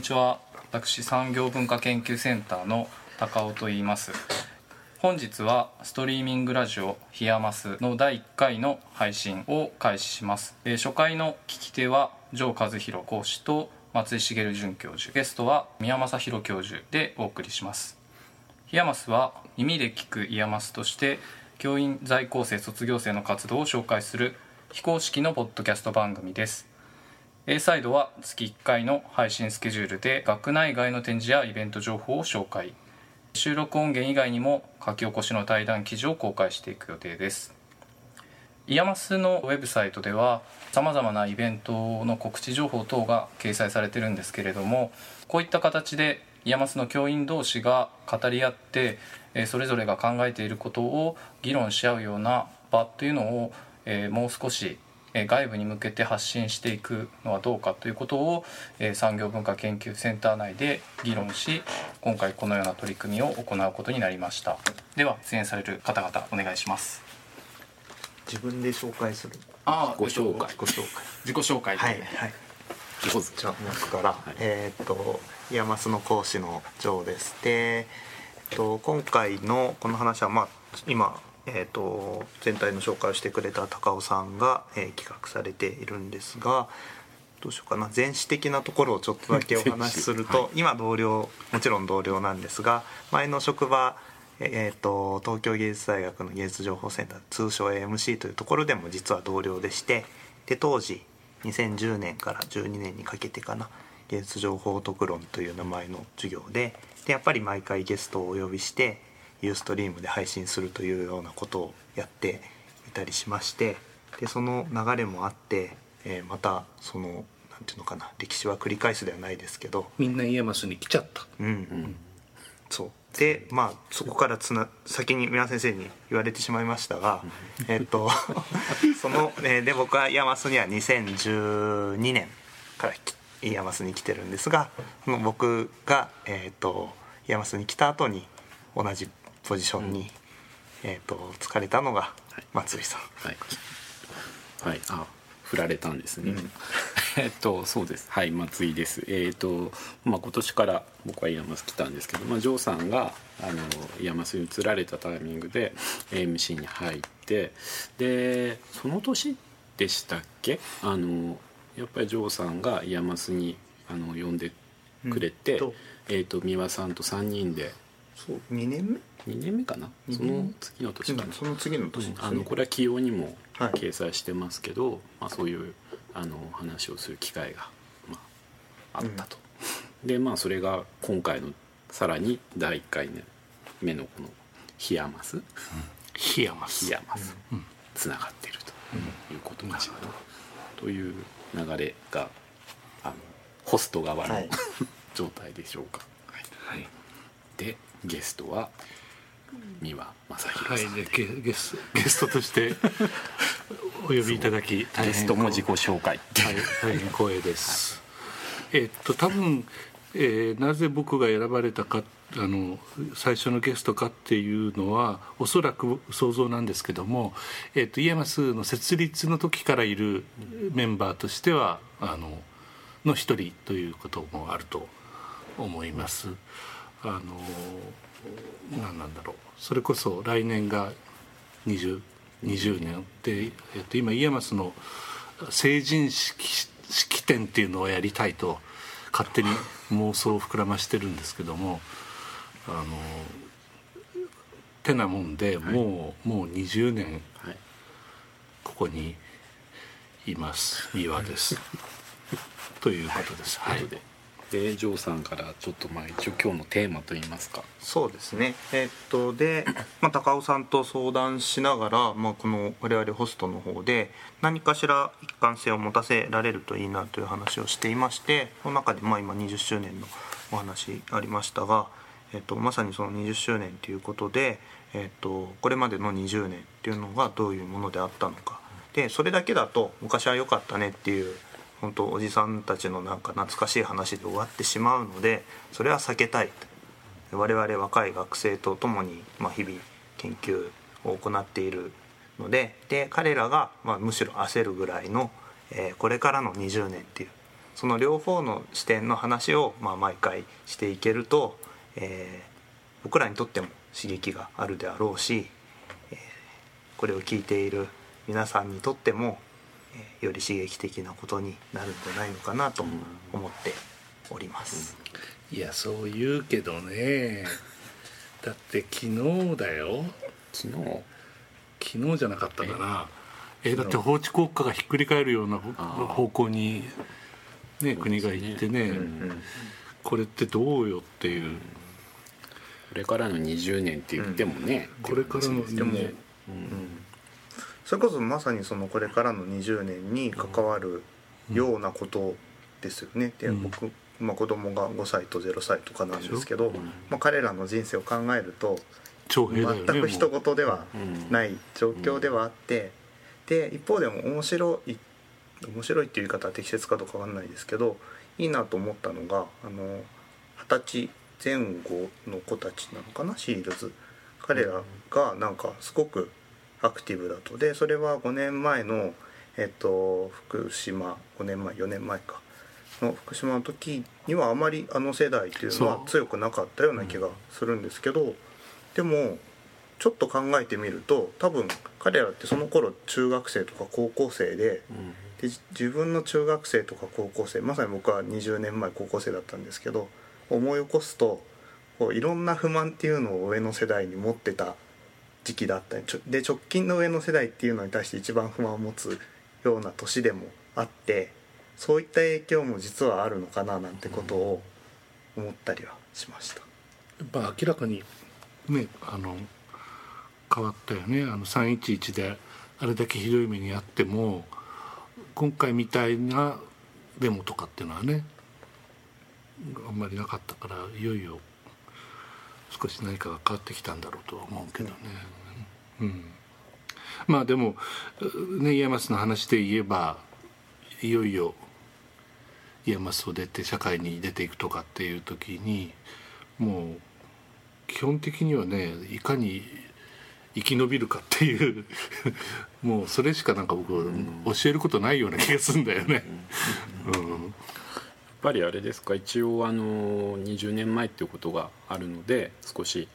にちは。私産業文化研究センターの高尾と言います。本日はストリーミングラジオ「ひやます」の第1回の配信を開始します、えー初回の聞き手は城一裕講師と松井茂准教授。ゲストは三輪眞弘教授でお送りします。ヒヤマスは耳で聞く IAMAS として教員在校生卒業生の活動を紹介する非公式のポッドキャスト番組です。A サイドは月1回の配信スケジュールで学内外の展示やイベント情報を紹介。収録音源以外にも書き起こしの対談記事を公開していく予定です。 IAMAS のウェブサイトではさまざまなイベントの告知情報等が掲載されてるんですけれどもこういった形で IAMAS の教員同士が語り合ってそれぞれが考えていることを議論し合うような場というのをもう少し外部に向けて発信していくのはどうかということをえー産業文化研究センター内で議論し今回このような取り組みを行うことになりました。では出演される方々お願いします。自分で紹介する？あご紹介。自己紹介。自己紹介で。はいはい。じゃあ僕から、えーっと IAMAS の講師の城です。で、えっと、今回のこの話はまあ今えー、と全体の紹介をしてくれた高尾さんが、えー企画されているんですがどうしようかな。前史的なところをちょっとだけお話しすると、今同僚もちろん同僚なんですが前の職場えー、と東京芸術大学の芸術情報センター通称 AMC というところでも実は同僚でしてで当時2010年から12年にかけてかな芸術情報特論という名前の授業ででやっぱり毎回ゲストをお呼びしてユーストリームで配信するというようなことをやっていたりしましてでその流れもあって、えーまたそのなんていうのかな歴史は繰り返すではないですけどみんな IAMAS に来ちゃった。うん、そう。でまあそこからつな先に三輪先生に言われてしまいましたがえっと その、ね、で僕は IAMAS には2012年からき IAMAS に来てるんですが僕が、えっと IAMAS に来た後に同じポジションに、えっと就かれたのが松井さん。はい、はい、あ振られたんですね、うん。えっとそうです。はい松井です。えっ、とまあ今年から僕は IAMAS 来たんですけど、まあ、城さんがあの IAMAS に移られたタイミングで MC に入ってでその年でしたっけ？あのやっぱり城さんが IAMAS にあの呼んでくれて、うんと。えっ、と三輪さんと3人で。そう2年目？2年目かな？その次の年かな。その次の年ね、あのこれは紀要にもはい。掲載してますけど、まあ、そういうあの話をする機会が、まあ、あったと、でまあそれが今回のさらに第1回目のこの「ヒヤマス」檜山「ヒヤマス」つながっていると。いうことかしらという流れがあのホスト側の、はい。状態でしょうか。はい。はい、でゲストは三輪正は弘さんでい、でゲゲスゲストとしてお呼びいただき大ゲ変ストも自己紹介はい、大変光栄です。えっと多分、えーなぜ僕が選ばれたかあの最初のゲストかっていうのはおそらく想像なんですけども、えっとイエマスの設立の時からいるメンバーとしてはあのの一人ということもあると思います。あの何なんだろう。それこそ来年が 20, 20年で、えっと、今イエマスの成人式式典っていうのをやりたいと勝手に妄想を膨らましてるんですけどもあのてなもんで、もうもう20年はい。ここにいます。三輪です。ということです。はいで、ジョーさんからちょっとまあ一応今日のテーマといいますか。そうですね。えーっとで、まあ、高尾さんと相談しながら、まあ、この我々ホストの方で何かしら一貫性を持たせられるといいなという話をしていましてその中でまあ今20周年のお話ありましたが、えーっとまさにその20周年ということで、えーっとこれまでの20年っていうのがどういうものであったのか。でそれだけだと昔は良かったねっていう本当おじさんたちのなんか懐かしい話で終わってしまうのでそれは避けたい。我々若い学生と共に、まあ、日々研究を行っているのでで彼らが、まあ、むしろ焦るぐらいの、えーこれからの20年っていうその両方の視点の話を、まあ、毎回していけると、えー僕らにとっても刺激があるであろうし、えーこれを聞いている皆さんにとっても、より刺激的なことになるんじゃないのかなと思っております。いやそう言うけどね。だって昨日だよ。昨日？昨日じゃなかったかな。えだって法治国家がひっくり返るような方向に、ね、国が行ってね、これってどうよっていう。これからの20年って言ってもね、これからのでもねそれこそまさにそのこれからの20年に関わるようなことですよね。でうん。僕、まあ、子供が5歳と0歳とかなんですけど、まあ、彼らの人生を考えると全く人事ではうんない状況ではあって、で一方でも面白い面白いっていう言い方は適切かどうかわかんないですけどいいなと思ったのがあの二十歳前後の子たちなのかなシールズ。彼らがなんかすごくアクティブだと。でそれは5年前の、えっと、福島5年前4年前か。の福島の時にはあまりあの世代っていうのは強くなかったような気がするんですけど、でもちょっと考えてみると多分彼らってその頃中学生とか高校生ででじ自分の中学生とか高校生まさに僕は20年前高校生だったんですけど思い起こすとこういろんな不満っていうのを上の世代に持ってた時期だったりで直近の上の世代っていうのに対して一番不満を持つような年でもあってそういった影響も実はあるのかななんてことを思ったりはしました。まあ明らかにねあの変わったよねあの311であれだけひどい目にあっても今回みたいなデモとかっていうのはねあんまりなかったからいよいよ少し何かが変わってきたんだろうとは思うけどね。うん。まあでもね IAMAS の話で言えばいよいよ IAMAS を出て社会に出ていくとかっていう時にもう基本的にはねいかに生き延びるかっていうもうそれしかなんか僕教えることないような気がするんだよね。うんぱりあれですか？一応あの20年前っていうことがあるので少し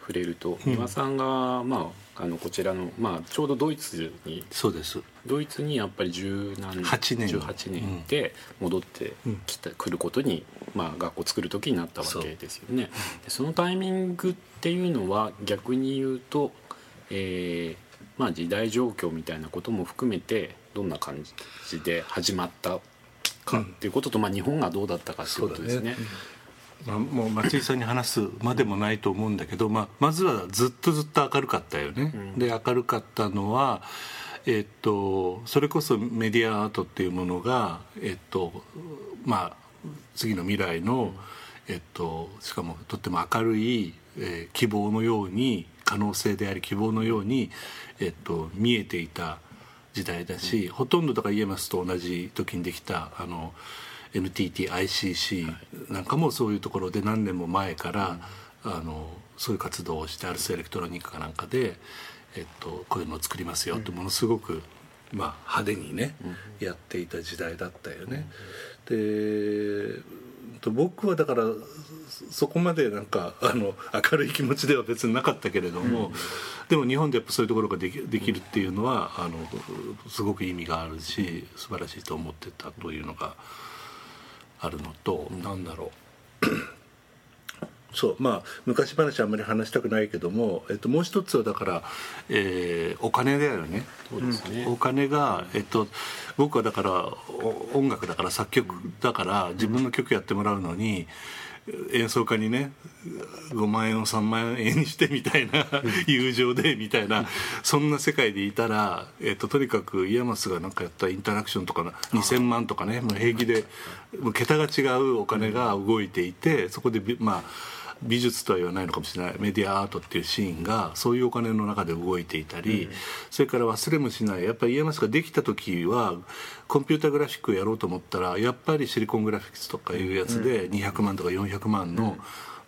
触れると。うん。三輪さんが、まあ、あのこちらの、まあ、ちょうどドイツにそうです。ドイツにやっぱり十何8年。18年で戻ってきた、来ることに、まあ、学校作る時になったわけですよね。でそのタイミングっていうのは逆に言うと、えーまあ、時代状況みたいなことも含めてどんな感じで始まったかっていうことと、まあ、日本がどうだったかっていうことですね。まあ、もう松井さんに話すまでもないと思うんだけど、まあ、まずはずっとずっと明るかったよね。うんで明るかったのは、えっと、それこそメディアアートっていうものが、えっとまあ、次の未来の、えっと、しかもとっても明るい、えー希望のように可能性であり希望のように、えっと、見えていた時代だし、ほとんどだからイエマスと同じ時にできたあの NTTICC なんかもそういうところで何年も前から、あのそういう活動をしてアルスエレクトロニカかなんかで、えっと、こういうのを作りますよってものすごく、まあ、派手にね、やっていた時代だったよね。でと僕はだからそそこまでなんかあの明るい気持ちでは別になかったけれども、でも日本でやっぱそういうところができできるっていうのはあのすごく意味があるし素晴らしいと思ってたというのがあるのと、なんだろうそうまあ昔話あんまり話したくないけども、えっと、もう一つはだから、えーお金だよね。そうですね。お金が、えっと、僕はだからお音楽だから作曲だから自分の曲やってもらうのに演奏家にね5万円を3万円にしてみたいな友情でみたいなそんな世界でいたら、えっと、とにかく IAMAS がなんかやったインタラクションとかの2000万とかねもう平気でもう桁が違うお金が動いていてそこでびまあ美術とは言わないのかもしれない。メディアアートっていうシーンがそういうお金の中で動いていたり、それから忘れもしない。やっぱり EMS ができた時はコンピュータグラフィックをやろうと思ったらやっぱりシリコングラフィックスとかいうやつで200万とか400万の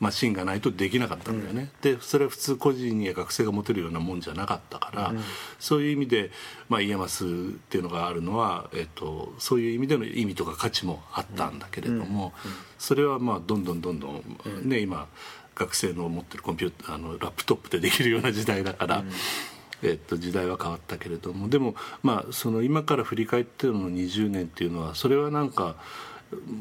マシンがないとできなかったんだよね、でそれは普通個人や学生が持てるようなもんじゃなかったから、そういう意味で、まあ、 IAMAS っていうのがあるのは、えっと、そういう意味での意味とか価値もあったんだけれども、それはまあどんどんどんどん、ね今学生の持ってるコンピューターあのラップトップでできるような時代だから。えっと、時代は変わったけれどもでも、まあ、その今から振り返っての20年っていうのはそれはなんか、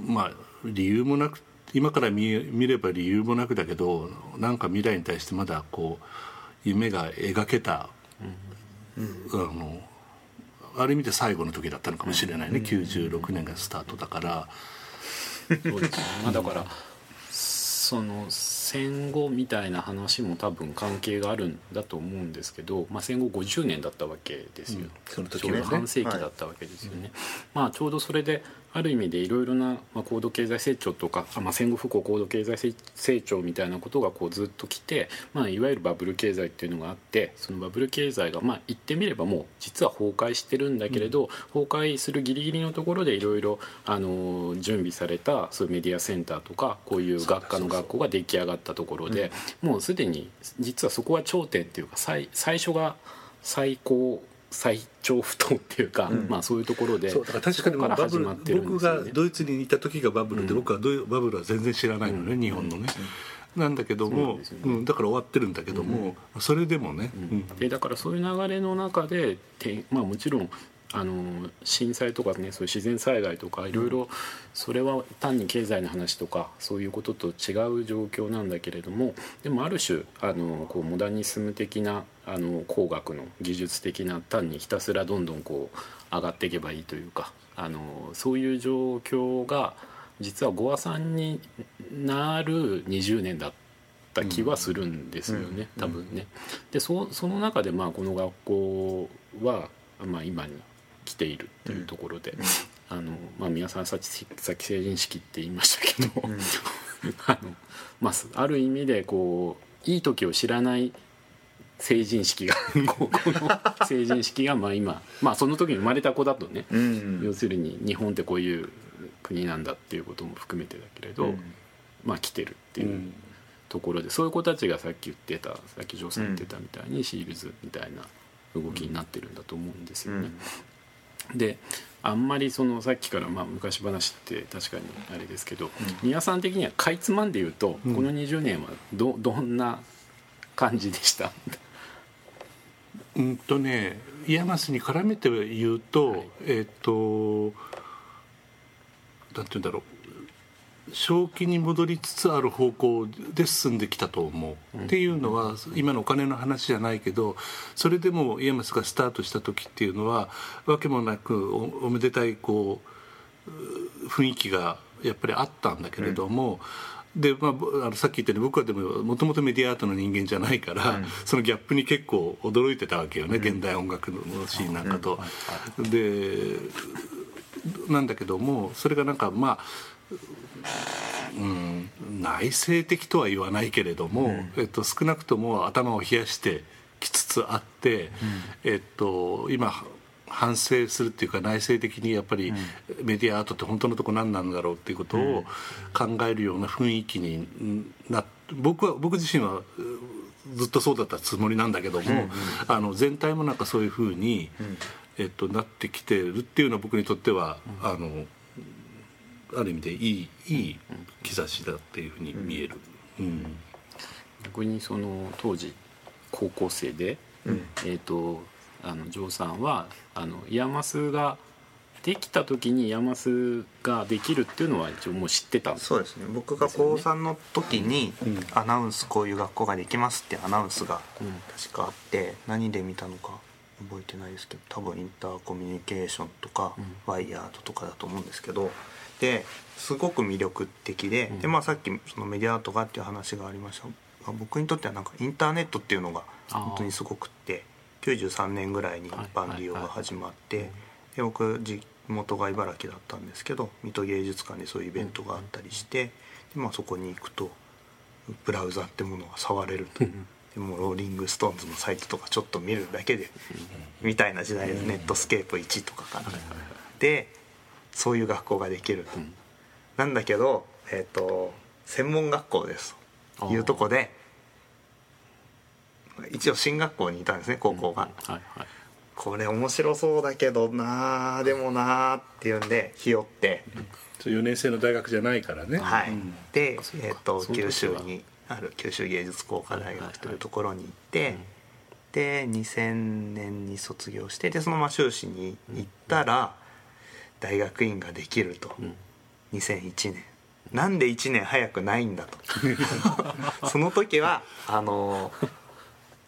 まあ、理由もなく今から見見れば理由もなくだけどなんか未来に対してまだこう夢が描けた、あのある意味で最後の時だったのかもしれないね、96年がスタートだから。そうですね。まあだからその戦後みたいな話も多分関係があるんだと思うんですけど、まあ、戦後50年だったわけですよ、うん。その時ちょうねど半世紀だったわけですよね、まあちょうどそれである意味でいろいろな、まあ、高度経済成長とか、あまあ、戦後復興高度経済成成長みたいなことがこうずっと来て、まあ、いわゆるバブル経済っていうのがあってそのバブル経済がまあ言ってみればもう実は崩壊してるんだけれど、崩壊するギリギリのところでいろいろあの準備されたそういうメディアセンターとかこういう学科の学校が出来上がったところでもうすでに実はそこは頂点っていうか最最初が最高最長不当っていうか、まあそういうところでそうだから確かにバブルから始まってるんで僕がドイツにいた時がバブルで、僕はドイバブルは全然知らないのね、日本のね、なんだけどもね。うん、だから終わってるんだけども、それでもね、うん。でだからそういう流れの中でて、まあ、もちろんあの震災とかねそういう自然災害とかいろいろそれは単に経済の話とかそういうことと違う状況なんだけれどもでもある種あのこうモダニズム的なあの工学の技術的な単にひたすらどんどんこう上がっていけばいいというかあのそういう状況が実はゴアさんになる20年だった気はするんですよね、多分ね。でそその中でまあこの学校は、まあ、今に来ているというところで、あのまあ、皆さんさっきさっき成人式って言いましたけど、あのまあ、ある意味でこういい時を知らない成人式が 高校の成人式がまあ今、まあ、その時に生まれた子だとね、うん。要するに日本ってこういう国なんだっていうことも含めてだけれど、うん。まあ来てるっていうところで、そういう子たちがさっき言ってたさっきジョーさん言ってたみたいに SEALDs みたいな動きになってるんだと思うんですよね。であんまりそのさっきからまあ昔話って確かにあれですけど、三輪さん的にはかいつまんで言うと、この20年はどどんな感じでした？うんとね IAMAS に絡めて言うと、はい。えっ、となんて言うんだろう正気に戻りつつある方向で進んできたと思う、っていうのは今のお金の話じゃないけどそれでも IAMASがスタートした時っていうのはわけもなくおおめでたいこう雰囲気がやっぱりあったんだけれども、でまあぼ、あのさっき言ったように僕はでももともとメディアアートの人間じゃないから、そのギャップに結構驚いてたわけよね、現代音楽のシーンなんかと。でなんだけどもそれがなんかまあうん、内省的とは言わないけれども、えっと、少なくとも頭を冷やしてきつつあって、えっと、今反省するっていうか内省的にやっぱりメディアアートって本当のとこ何なんだろうっていうことを考えるような雰囲気になっ僕は僕自身はうずっとそうだったつもりなんだけども、あの全体もなんかそういうふうに、えっと、なってきてるっていうのは僕にとっては、あのある意味でいいいい兆しだっていうふうに見える。うん。逆にその当時高校生で、えー、とあの城さんはあの IAMASができた時に IAMASができるっていうのは一応もう知ってたんですそうですね。僕が高3の時にアナウンスこういう学校ができますってアナウンスが確かあって何で見たのか覚えてないですけど多分インターコミュニケーションとかワイヤードとかだと思うんですけどですごく魅力的でで、まあ、さっきそのメディアアートがっていう話がありました。が僕にとってはなんかインターネットっていうのが本当にすごくって93年ぐらいに一般利用が始まってで僕地元が茨城だったんですけど水戸芸術館でそういうイベントがあったりしてで、まあ、そこに行くとブラウザってものが触れると。でもうローリング・ストーンズのサイトとかちょっと見るだけでみたいな時代ですネットスケープ1とかからでそういう学校ができると。なんだけどえっと専門学校です。いうとこで一応進学校にいたんですね高校が、はいはい。これ面白そうだけどなあでもなあっていうんでひよって、4年生の大学じゃないからね。はい、うん。で、そうか。えっと九州にある九州芸術工科大学というところに行って、で2000年に卒業してでそのまま修士に行ったら大学院ができると、2001年。なんで1年早くないんだと。その時はあの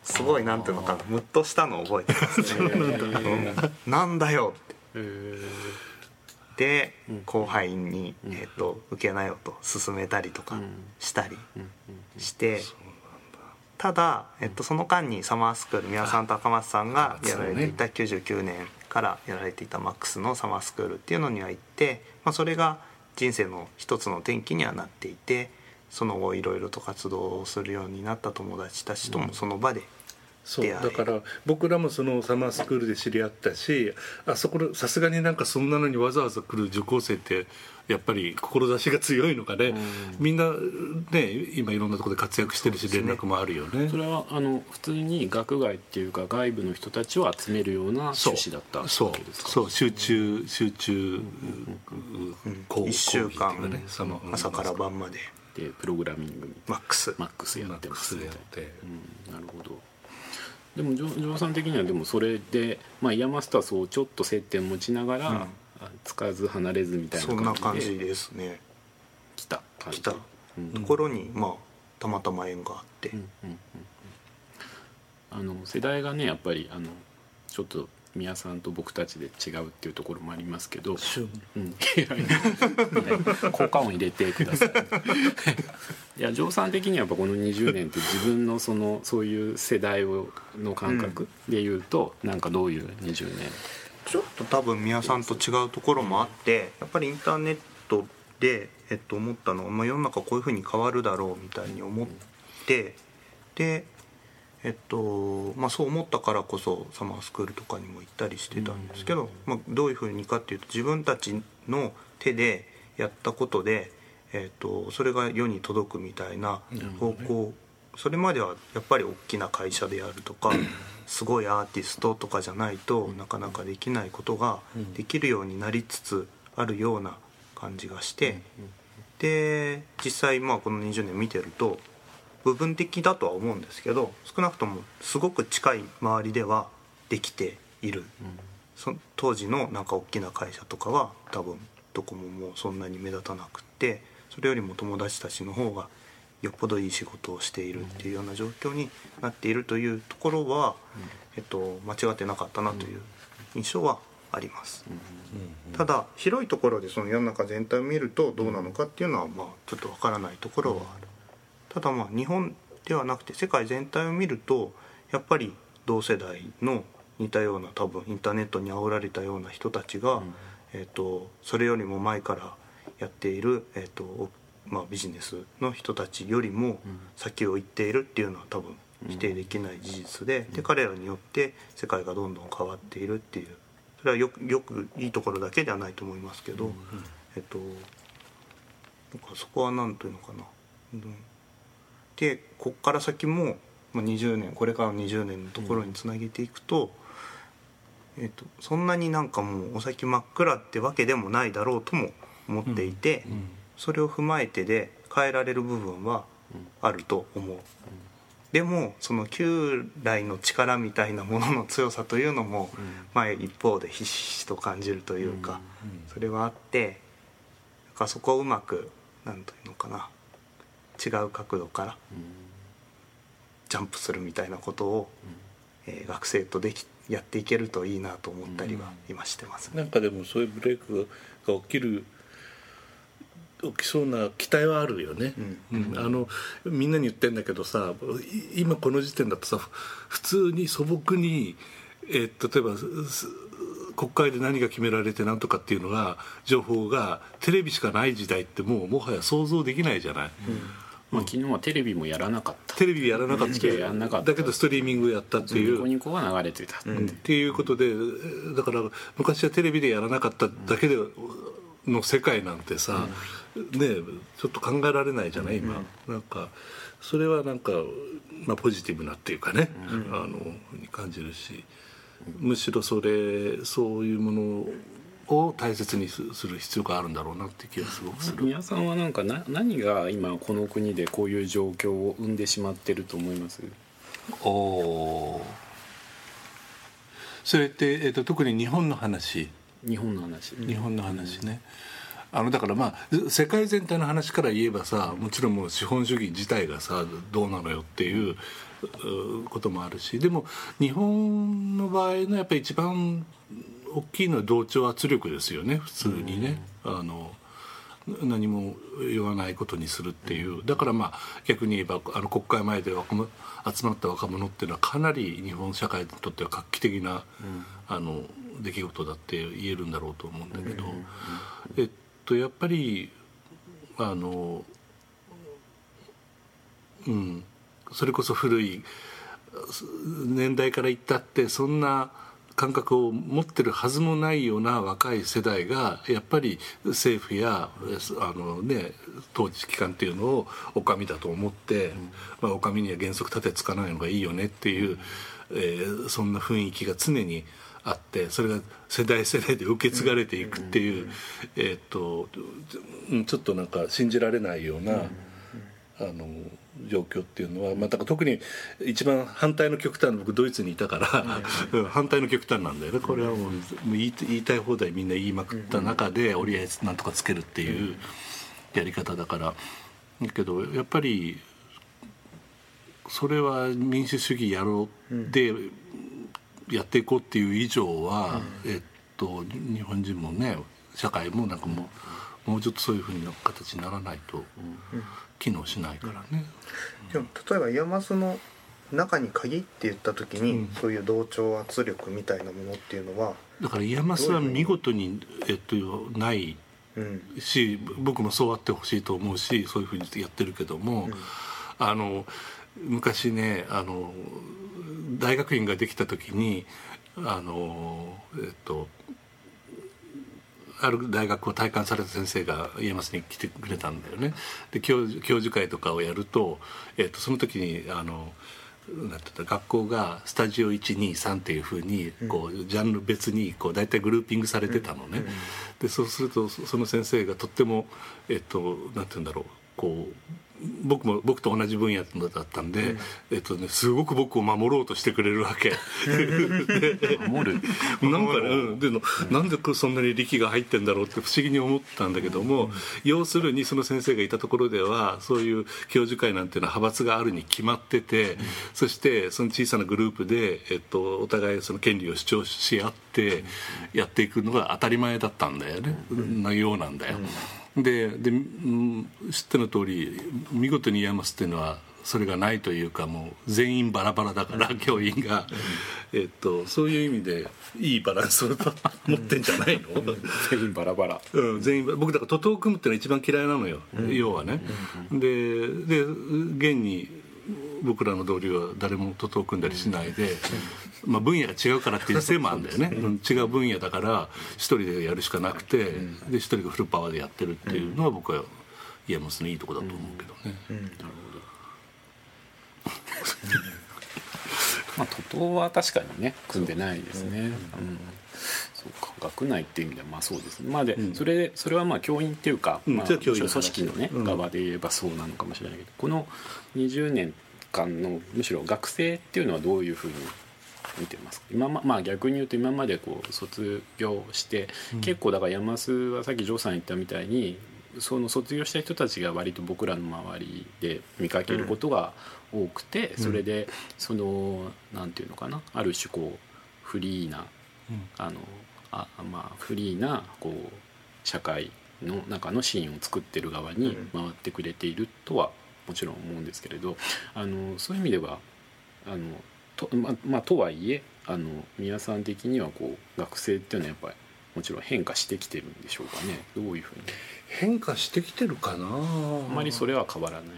すごいなんていうのかな。ムッとしたのを覚えてますね、うんなんだよって。で後輩に、えー、と受けなよと勧めたりとかしたりして、ただ、えっと、その間にサマースクール宮さんと赤松さんがやられていた99年からやられていたマックスのサマースクールっていうのには行って、まあ、それが人生の一つの転機にはなっていてその後いろいろと活動をするようになった友達たちともその場でそう。だから僕らもそのサマースクールで知り合ったしあそこでさすがになんかそんなのにわざわざ来る受講生ってやっぱり志が強いのかね、みんなね今いろんなところで活躍してるし連絡もあるよね。それはあの普通に学外っていうか外部の人たちを集めるような趣旨だったわそうけですか？そう。集中集中講義1週間ね。その朝から晩まで。でプログラミングマックス。マックスやってますみスでやたいって。な、うん、なるほどでもジョーさん的にはでもそれで、まあ、イヤマスターそうちょっと接点持ちながら、うん。あつかず離れずみたいなそんな感感じでじですね。来た感じ。来た。うん。ところにまあたまたま縁があって、うんうんうん。あの世代がねやっぱりあのちょっと宮さんと僕たちで違うっていうところもありますけど、うん、いや い。やね効果音入れてください。いや城さん的にはやっぱこの20年って自分のそのそういう世代をの感覚で言うと、なんかどういう20年？ちょっと多分宮さんと違うところもあってやっぱりインターネットで、えっと、思ったのは、まあ、世の中こういうふうに変わるだろうみたいに思ってでえっとまあ、そう思ったからこそサマースクールとかにも行ったりしてたんですけど、まあ、どういうふうにかっていうと自分たちの手でやったことで、えっと、それが世に届くみたいな方向、それまではやっぱり大きな会社であるとか すごいアーティストとかじゃないとなかなかできないことができるようになりつつあるような感じがしてで実際まあこの20年見てると部分的だとは思うんですけど少なくともすごく近い周りではできている、そ当時のなんか大きな会社とかは多分どこももうそんなに目立たなくってそれよりも友達たちの方がよっぽどいい仕事をしているっていうような状況になっているというところは、えっと、間違ってなかったなという印象はあります。ただ広いところでその世の中全体を見るとどうなのかっていうのはまあちょっとわからないところはある。ただまあ日本ではなくて世界全体を見るとやっぱり同世代の似たような多分インターネットに煽られたような人たちが、えー、とそれよりも前からやっている、えーとまあ、ビジネスの人たちよりも先を行っているっていうのは多分否定できない事実で,、で彼らによって世界がどんどん変わっているっていう。それはよくよくいいところだけではないと思いますけど、えっとそこは何というのかな。うんでこっから先もまあ20年これからの20年のところにつなげていくと,、えー、とそんなになんかもうお先真っ暗ってわけでもないだろうとも思っていて、それを踏まえてで変えられる部分はあると思う。でもその旧来の力みたいなものの強さというのも、まあ、一方でひしひしと感じるというか、それはあってなんかそこをうまくなんというのかな違う角度からジャンプするみたいなことを、えー学生とできやっていけるといいなと思ったりは今してます、なんかでもそういうブレイクが起きる起きそうな期待はあるよね、うん。あのみんなに言ってんだけどさい今この時点だとさ普通に素朴に、えー例えばす国会で何が決められてなんとかっていうのが情報がテレビしかない時代ってもうもはや想像できないじゃない、まあ、昨日はテレビもやらなかった。テレビやらなかった。やらなかった。だけどストリーミングやったっていう、ニコニコは流れてた、って。いうことでだから昔はテレビでやらなかっただけでの世界なんてさ、ねちょっと考えられないじゃない今、なんかそれはなんか、まあ、ポジティブなっていうかね、あのに感じるしむしろそれそういうものを大切にする必要があるんだろうなって気がすごくする。皆さんはなんかな何が今この国でこういう状況を生んでしまってると思います？おおそれって、えっと特に日本の話？日本の話、日本の話ね、あのだからまあ世界全体の話から言えばさもちろんもう資本主義自体がさどうなのよっていううこともあるしでも日本の場合のやっぱり一番大きいのは同調圧力ですよね普通にね。あの何も言わないことにするっていう。だからまあ逆に言えばあの国会前で若者集まった若者っていうのはかなり日本社会にとっては画期的な、あの出来事だって言えるんだろうと思うんだけど、えっとやっぱりあのうん。それこそ古い年代から言ったってそんな感覚を持ってるはずもないような若い世代がやっぱり政府やあの、ね、統治機関っていうのをお上だと思って、まあ、お上には原則立てつかないのがいいよねっていう、えーそんな雰囲気が常にあってそれが世代世代で受け継がれていくっていう、えーっとうんちょっとなんか信じられないような。あの状況っていうのは、まあ、だから特に一番反対の極端の僕ドイツにいたから、うん反対の極端なんだよね。これはもうもう言い言いたい放題みんな言いまくった中で折り合いなんとかつけるっていうやり方だから。だけどやっぱりそれは民主主義やろうでやっていこうっていう以上は、えっと、日本人もね社会もなんかもうもうちょっとそういうふうな形にならないと機能しないからね。でも例えば IAMASの中に限って言った時に、うん。そういう同調圧力みたいなものっていうのは、だから IAMASは見事に、えっと、ないうん。し僕もそうあってほしいと思うしそういうふうにやってるけども、あの昔ねあの大学院ができた時にあのえっとある大学を体感された先生が家康に来てくれたんだよね。で教授教授会とかをやると、えっと、その時にあのなんていうんだ学校がスタジオ123っていうふうにこうジャンル別にこう大体グルーピングされてたのね。でそうするとそその先生がとってもえっとなんていうんだろうこう僕も僕と同じ分野だったんで、えっとね、すごく僕を守ろうとしてくれるわけ。守る。なんかね、う。ん。でのなんでそんなに力が入ってんだろうって不思議に思ったんだけども、要するにその先生がいたところではそういう教授会なんていうのは派閥があるに決まってて、そしてその小さなグループで、えっと、お互いその権利を主張し合ってやっていくのが当たり前だったんだよね、なようなんだよ。でで、うん知っての通り見事に IAMASっていうのはそれがないというかもう全員バラバラだから、教員が、えっと、そういう意味でいいバランスを持ってんじゃないの、全員バラバラ。うん、全員僕だから徒党を組むってのは一番嫌いなのよ、要はね、でで現に僕らの同僚は誰も徒党を組んだりしないで、まあ、分野が違うからっていうせいもあるんだよね、うん違う分野だから一人でやるしかなくて、で一人がフルパワーでやってるっていうのは僕は IAMASのいいとこだと思うけどね、まあ徒党は確かにね組んでないですね。うん。そうか学内っていう意味ではまあそうですね。まあで、それそれはまあ教員っていうか、まあ、うんじゃあ教員の組織のね、うん。側で言えばそうなのかもしれないけどこの20年間のむしろ学生っていうのはどういうふうに見てます。か今ままあ逆に言うと今までこう卒業して、結構だから山須はさっきジョーさん言ったみたいにその卒業した人たちが割と僕らの周りで見かけることが多くて、それでそのなんていうのかなある種こうフリーなあのあまあフリーなこう社会の中のシーンを作ってる側に回ってくれているとはもちろん思うんですけれどあのそういう意味ではあのと,、ままあ、とはいえあの宮さん的にはこう学生っていうのはやっぱりもちろん変化してきてるんでしょうかね。どういうふうに？変化してきてるかな。あんまりそれは変わらない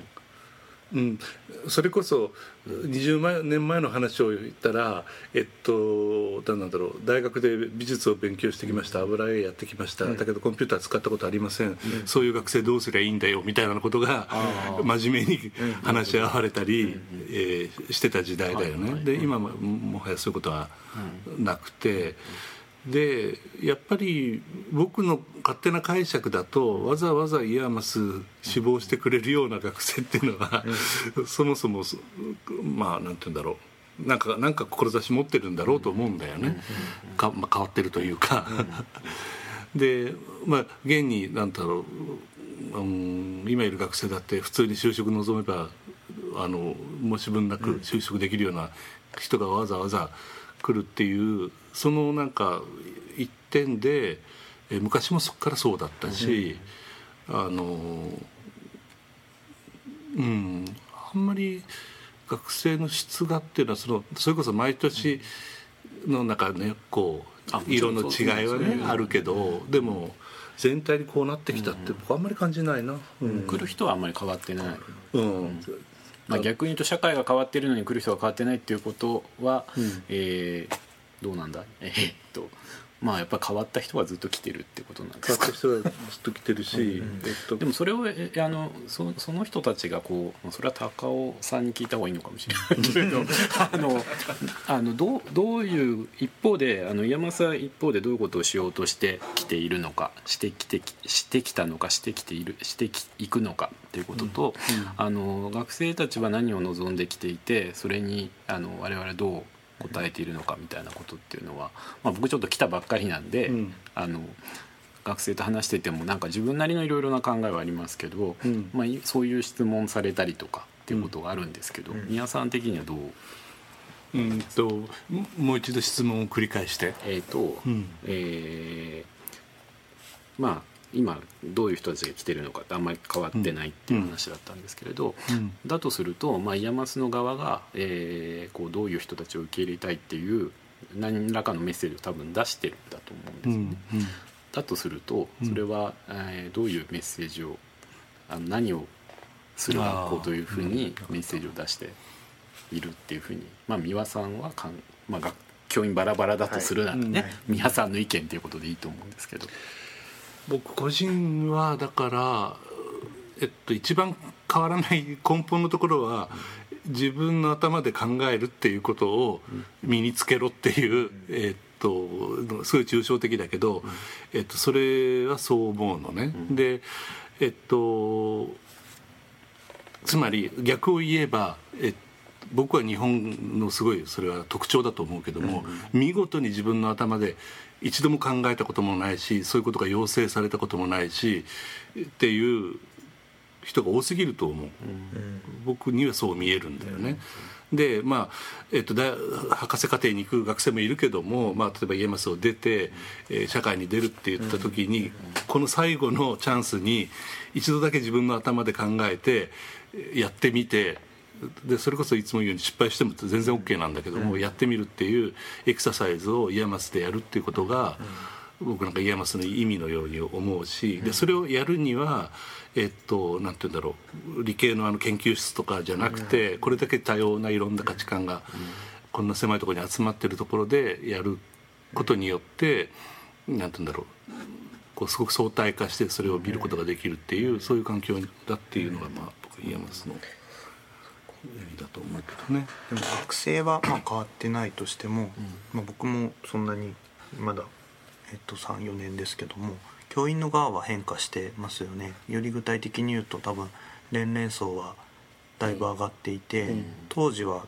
うん、それこそ20年前の話を言ったらえっと何なんだろう大学で美術を勉強してきました。油絵やってきました、だけどコンピューター使ったことありません、そういう学生どうすりゃいいんだよみたいなことが真面目に話し合われたり、えーしてた時代だよね、で今ももはやそういうことはなくて。でやっぱり僕の勝手な解釈だとわざわざ IAMAS志望してくれるような学生っていうのは、そもそもそまあなんて言うんだろう。なんかなんか志持ってるんだろうと思うんだよね、かまあ、変わってるというか、でまあ現になんだろう、うん、今いる学生だって普通に就職望めばあの申し分なく就職できるような人がわざわざ来るっていうそのなんか一点でえ昔もそこからそうだったし、あのうんあんまり学生の質がっていうのはそのそれこそ毎年の中ねこあう色の違いはねねあるけどでも全体にこうなってきたって僕あんまり感じないな。うん。来る人はあんまり変わってない、うん。まあ、逆に言うと社会が変わってるのに来る人が変わってないっていうことは、うん。えーどうなんだ？えーっとまあやっぱ変わった人がずっと来てるってことなんで変わったすか人がずっと来てるし、えっとでもそれをえあのそその人たちがこうそれは高尾さんに聞いた方がいいのかもしれないけれど あのあのどうどういう一方であの山マは一方でどういうことをしようとしてきているのかしてきてきしてきたのかしてきているしてきいくのかということと、あの学生たちは何を望んできていてそれにあの我々どう答えているのかみたいなことっていうのは、まあ、僕ちょっと来たばっかりなんで、うん。あの学生と話しててもなんか自分なりのいろいろな考えはありますけど、うん。まあ、いそういう質問されたりとかっていうことがあるんですけど、宮さん的にはどう？うんとももう一度質問を繰り返して。えっ、と、うん。えーまあ今どういう人たちが来てるのかってあんまり変わってないっていう話だったんですけれど、うん。だとすると、まあ、 IAMASの側が、えーこうどういう人たちを受け入れたいっていう何らかのメッセージを多分出してるんだと思うんですよね。だとするとうん。それは、えーどういうメッセージをあの何をする学校というふうにメッセージを出しているっていうふうに、まあ、三輪さんはかん、まあ、学教員バラバラだとするならね、はい。三輪さんの意見ということでいいと思うんですけど。僕個人はだから、えっと、一番変わらない根本のところは自分の頭で考えるっていうことを身につけろっていう、えっと、すごい抽象的だけど、えっと、それはそう思うのね。でえっとつまり逆を言えばえ僕は日本のすごいそれは特徴だと思うけども、見事に自分の頭で一度も考えたこともないしそういうことが要請されたこともないしっていう人が多すぎると思う、僕にはそう見えるんだよね。でまあえっと、大博士課程に行く学生もいるけども、まあ、例えばイエマスを出て、えー社会に出るって言った時に、この最後のチャンスに一度だけ自分の頭で考えてえーやってみてでそれこそいつも言うように失敗しても全然 OK なんだけども、やってみるっていうエクササイズを IAMASでやるっていうことが、僕なんか IAMASの意味のように思うし、でそれをやるにはえっとなんて言うんだろう理系のあの研究室とかじゃなくて、これだけ多様ないろんな価値観がこんな狭いところに集まってるところでやることによってなんて言うんだろうこうすごく相対化してそれを見ることができるっていうそういう環境だっていうのがまあ僕 IAMASの意味だと思うけどね。でも学生はまあ変わってないとしても、まあ、僕もそんなにまだ、えっと、34年ですけども教員の側は変化してますよね。より具体的に言うと多分年齢層はだいぶ上がっていて、当時は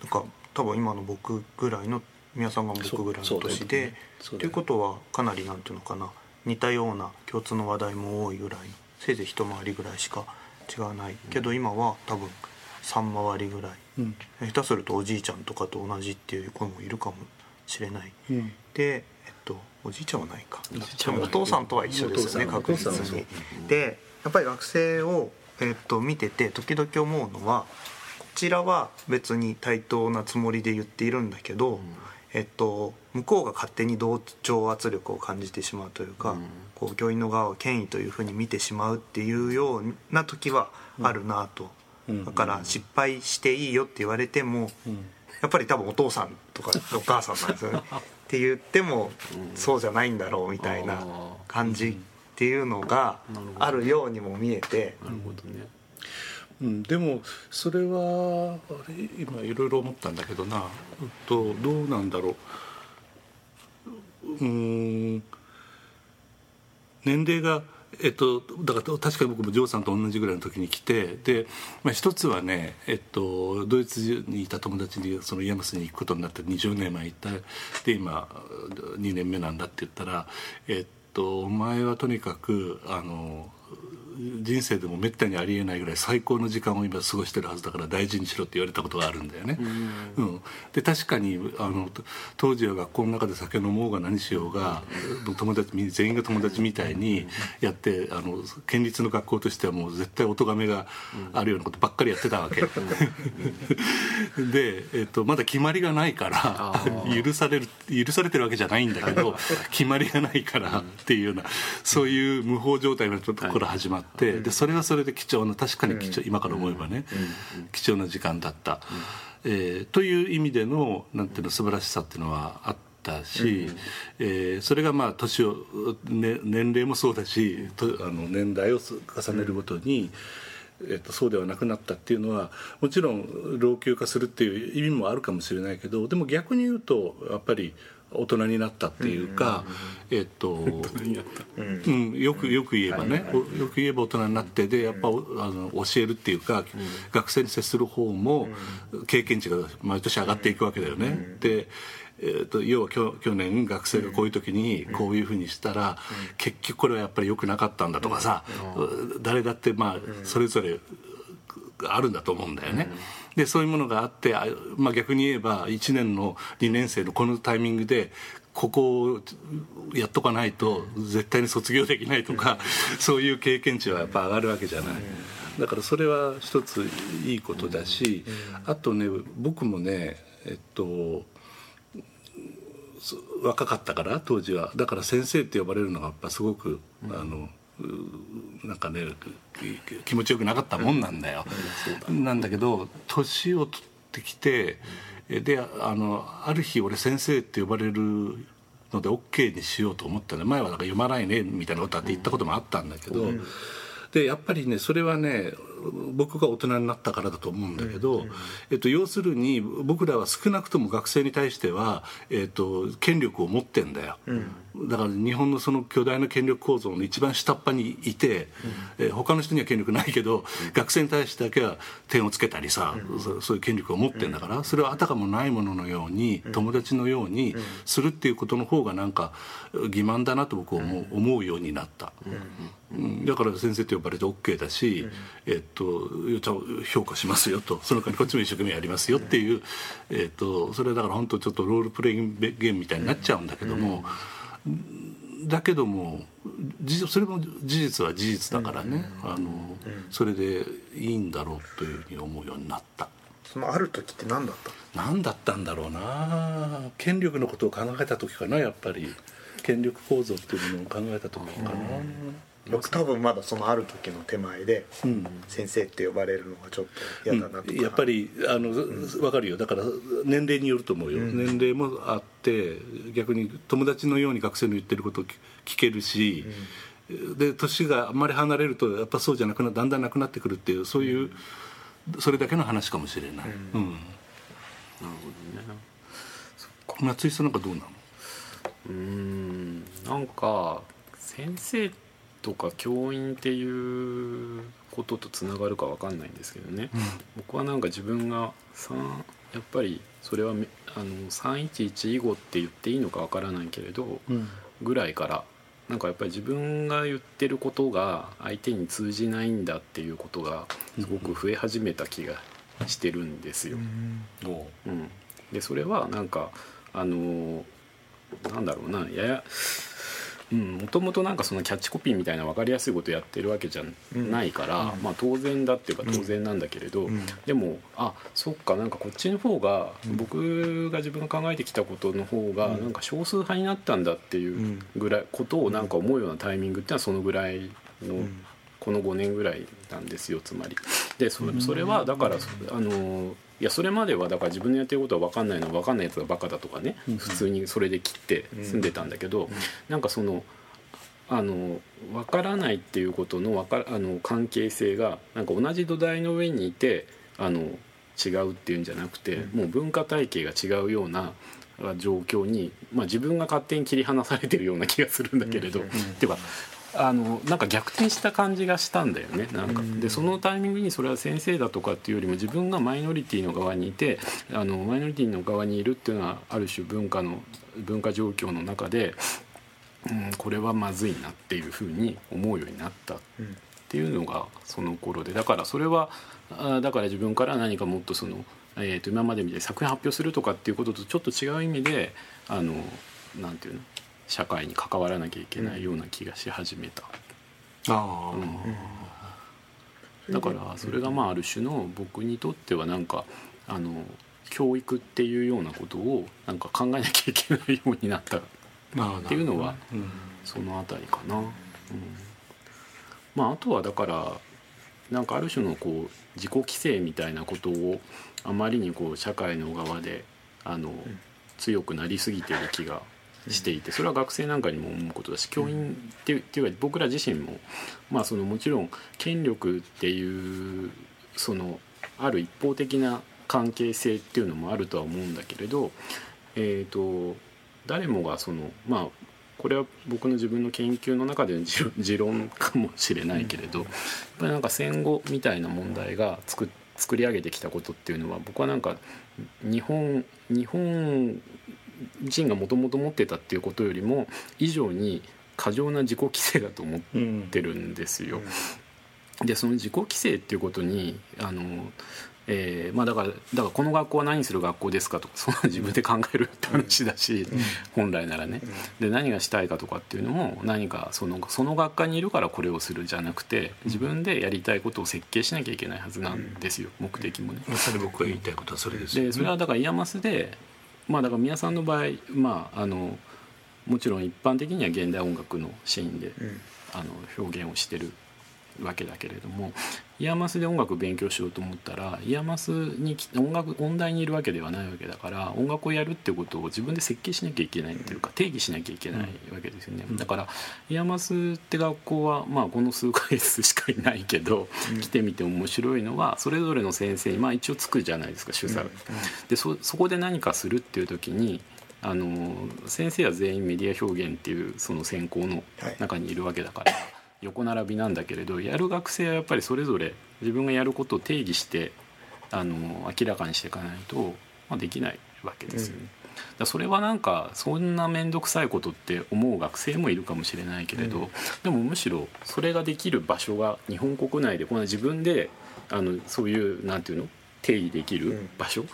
なんか多分今の僕ぐらいの皆さんが僕ぐらいの年でそうということはかなりなんていうのかな似たような共通の話題も多いぐらいせいぜい一回りぐらいしか違わない。けど今は多分3回りぐらい。うん。下手するとおじいちゃんとかと同じっていう子もいるかもしれない、うん。でえっとおじいちゃんはないか。おじいちゃんはない。でもお父さんとは一緒ですよね確実に。でやっぱり学生を、えっと、見てて時々思うのはこちらは別に対等なつもりで言っているんだけど、えっと、向こうが勝手に同調圧力を感じてしまうというか、うん。こう教員の側を権威というふうに見てしまうっていうような時はあるなとうんだから失敗していいよって言われてもやっぱり多分お父さんとかお母さんなんですよね。って言ってもそうじゃないんだろうみたいな感じっていうのがあるようにも見えて。なるほどね。うん、でもそれはあれ今いろいろ思ったんだけどな、どうなんだろう。うーん。年齢がえっと、だから確かに僕もジョーさんと同じぐらいの時に来てで、まあ、一つはね、えっと、ドイツにいた友達にその IAMASに行くことになって20年前行ったで今2年目なんだって言ったら、えっと、お前はとにかくあの人生でもめったにありえないぐらい最高の時間を今過ごしてるはずだから大事にしろって言われたことがあるんだよね。うんで確かにあの当時は学校の中で酒飲もうが何しようが、友達全員が友達みたいにやってあの県立の学校としてはもう絶対お咎めがあるようなことばっかりやってたわけ。で、えっと、まだ決まりがないから許される許されてるわけじゃないんだけど決まりがないからっていうようなそういう無法状態のところ始まって、でそれはそれで貴重な確かに貴重、今から思えばね、貴重な時間だった、えーという意味でのなんていうの素晴らしさっていうのはあったし、えーそれがまあ年を、ね、年齢もそうだしとあの年代を重ねるごとに、えっと、そうではなくなったっていうのはもちろん老朽化するっていう意味もあるかもしれないけどでも逆に言うとやっぱり大人になったっていうか、えっと、うん、よくよく言えばね、およく言えば大人になってでやっぱおあの教えるっていうか、学生に接する方も経験値が毎年上がっていくわけだよね。でえー、と要はきょ去年学生がこういう時にこういうふうにしたら、結局これはやっぱり良くなかったんだとかさ、誰だってまあそれぞれあるんだと思うんだよね。でそういうものがあって、あまあ、逆に言えば1年の2年生のこのタイミングでここをやっとかないと絶対に卒業できないとか、そういう経験値はやっぱ上がるわけじゃない。だからそれは一ついいことだし、あとね僕もねえっとそ若かったから当時は。だから先生って呼ばれるのがやっぱすごく、あのうなんかねき気持ちよくなかったもんなんだよ。なんだけど年を取ってきてえであのある日俺先生って呼ばれるので OK にしようと思ったね前はなんか読まないねみたいなことあって言ったこともあったんだけど、でやっぱりねそれはね僕が大人になったからだと思うんだけど、えっと、要するに僕らは少なくとも学生に対しては、えっと、権力を持ってんだよ、だから日本のその巨大な権力構造の一番下っ端にいて、えー他の人には権力ないけど、学生に対してだけは点をつけたりさ、そそういう権力を持ってんだから、それはあたかもないもののように、友達のようにするっていうことの方がなんか欺瞞だなと僕は思う,、思うようになった。うんだから先生と呼ばれて OK だし、えっと評価しますよと。その代わりこっちも一生懸命やりますよっていう、えっとそれはだから本当ちょっとロールプレイングゲームみたいになっちゃうんだけども、だけども事それも事実は事実だからね、あのそれでいいんだろうというふうに思うようになった。そのある時って何だった何だったんだろうな。権力のことを考えた時かなやっぱり。権力構造っていうのを考えた時かな。僕多分まだそのある時の手前でうん。先生って呼ばれるのがちょっと嫌だなとか、やっぱりあの分かるよ。だから年齢によると思うよ、年齢もあって逆に友達のように学生の言ってることを聞聞けるし、で年があんまり離れるとやっぱそうじゃなくなだんだんなくなってくるっていうそういうそれだけの話かもしれない、うん。松井さんなんかどうなの？うーん。なんか先生とか教員っていうこととつながるかわかんないんですけどね、僕はなんか自分が3やっぱりそれはめあの311以後って言っていいのかわからないけれど、ぐらいからなんかやっぱり自分が言ってることが相手に通じないんだっていうことがすごく増え始めた気がしてるんですよ。おう。ん、でそれはなんかあのーなんだろうなややもともとなんかそのキャッチコピーみたいな分かりやすいことやってるわけじゃないから、まあ、当然だっていうか当然なんだけれど、でもあそっかなんかこっちの方が、僕が自分が考えてきたことの方がなんか少数派になったんだっていうぐらいことをなんか思うようなタイミングってのはそのぐらいのこの5年ぐらいなんですよつまり。でそれはだからあのいやそれまではだから自分のやってることは分かんないのは分かんないやつがバカだとかね普通にそれで切って済ん。でたんだけどなんかその。あの分からないっていうことのわかあの関係性がなんか同じ土台の上にいてあの違うっていうんじゃなくて、もう文化体系が違うような状況に、まあ、自分が勝手に切り離されてるような気がするんだけれど、っていうかあのなんか逆転した感じがしたんだよね。なんか。でそのタイミングにそれは先生だとかっていうよりも自分がマイノリティの側にいてあのマイノリティの側にいるっていうのはある種文化の文化状況の中で、うん、これはまずいなっていうふうに思うようになったっていうのがその頃で。だからそれはだから自分から何かもっとその、えー、と今までみたいに作品発表するとかっていうこととちょっと違う意味であのなんていうの？社会に関わらなきゃいけないような気がし始めた、あうん、だからそれがまあある種の僕にとってはなんかあの教育っていうようなことをなんか考えなきゃいけないようになった。っていうのはその辺りかな。うん。まあ、あとはだからなんかある種のこう自己規制みたいなことをあまりにこう社会の側であの強くなりすぎてる気がしていてそれは学生なんかにも思うことだし教員っていうか僕ら自身もまあそのもちろん権力っていうそのある一方的な関係性っていうのもあるとは思うんだけれどえと誰もがそのまあこれは僕の自分の研究の中での持論かもしれないけれどやっぱりなんか戦後みたいな問題が作作り上げてきたことっていうのは僕はなんか日本日本人がもともと持ってたっていうことよりも以上に過剰な自己規制だと思ってるんですよ。でその自己規制っていうことにあのえーまあ、だからだからこの学校は何する学校ですかとかそんな自分で考えるって話だし、うん、本来ならね、で何がしたいかとかっていうのも何かそのその学科にいるからこれをするじゃなくて自分でやりたいことを設計しなきゃいけないはずなんですよ、目的もね。まさに僕が言いたいことはそれです、でそれはだから IAMASでまあだから三輪さんの場合まああのもちろん一般的には現代音楽のシーンで、あの表現をしてるわけだけれども IAMASで音楽を勉強しようと思ったら IAMASに音楽音大にいるわけではないわけだから音楽をやるってことを自分で設計しなきゃいけないっていうか定義しなきゃいけないわけですよね、だから IAMASって学校はまあこの数ヶ月しかいないけど、来てみて面白いのはそれぞれの先生にまあ一応つくじゃないですか主査、でそそこで何かするっていう時にあの先生は全員メディア表現っていうその専攻の中にいるわけだから。はい横並びなんだけれどやる学生はやっぱりそれぞれ自分がやることを定義してあの明らかにしていかないと、まあ、できないわけですよ。ね。だそれはなんかそんな面倒くさいことって思う学生もいるかもしれないけれど、うん、でもむしろそれができる場所が日本国内でこの自分であのそういうなんていうの定義できる場所、うん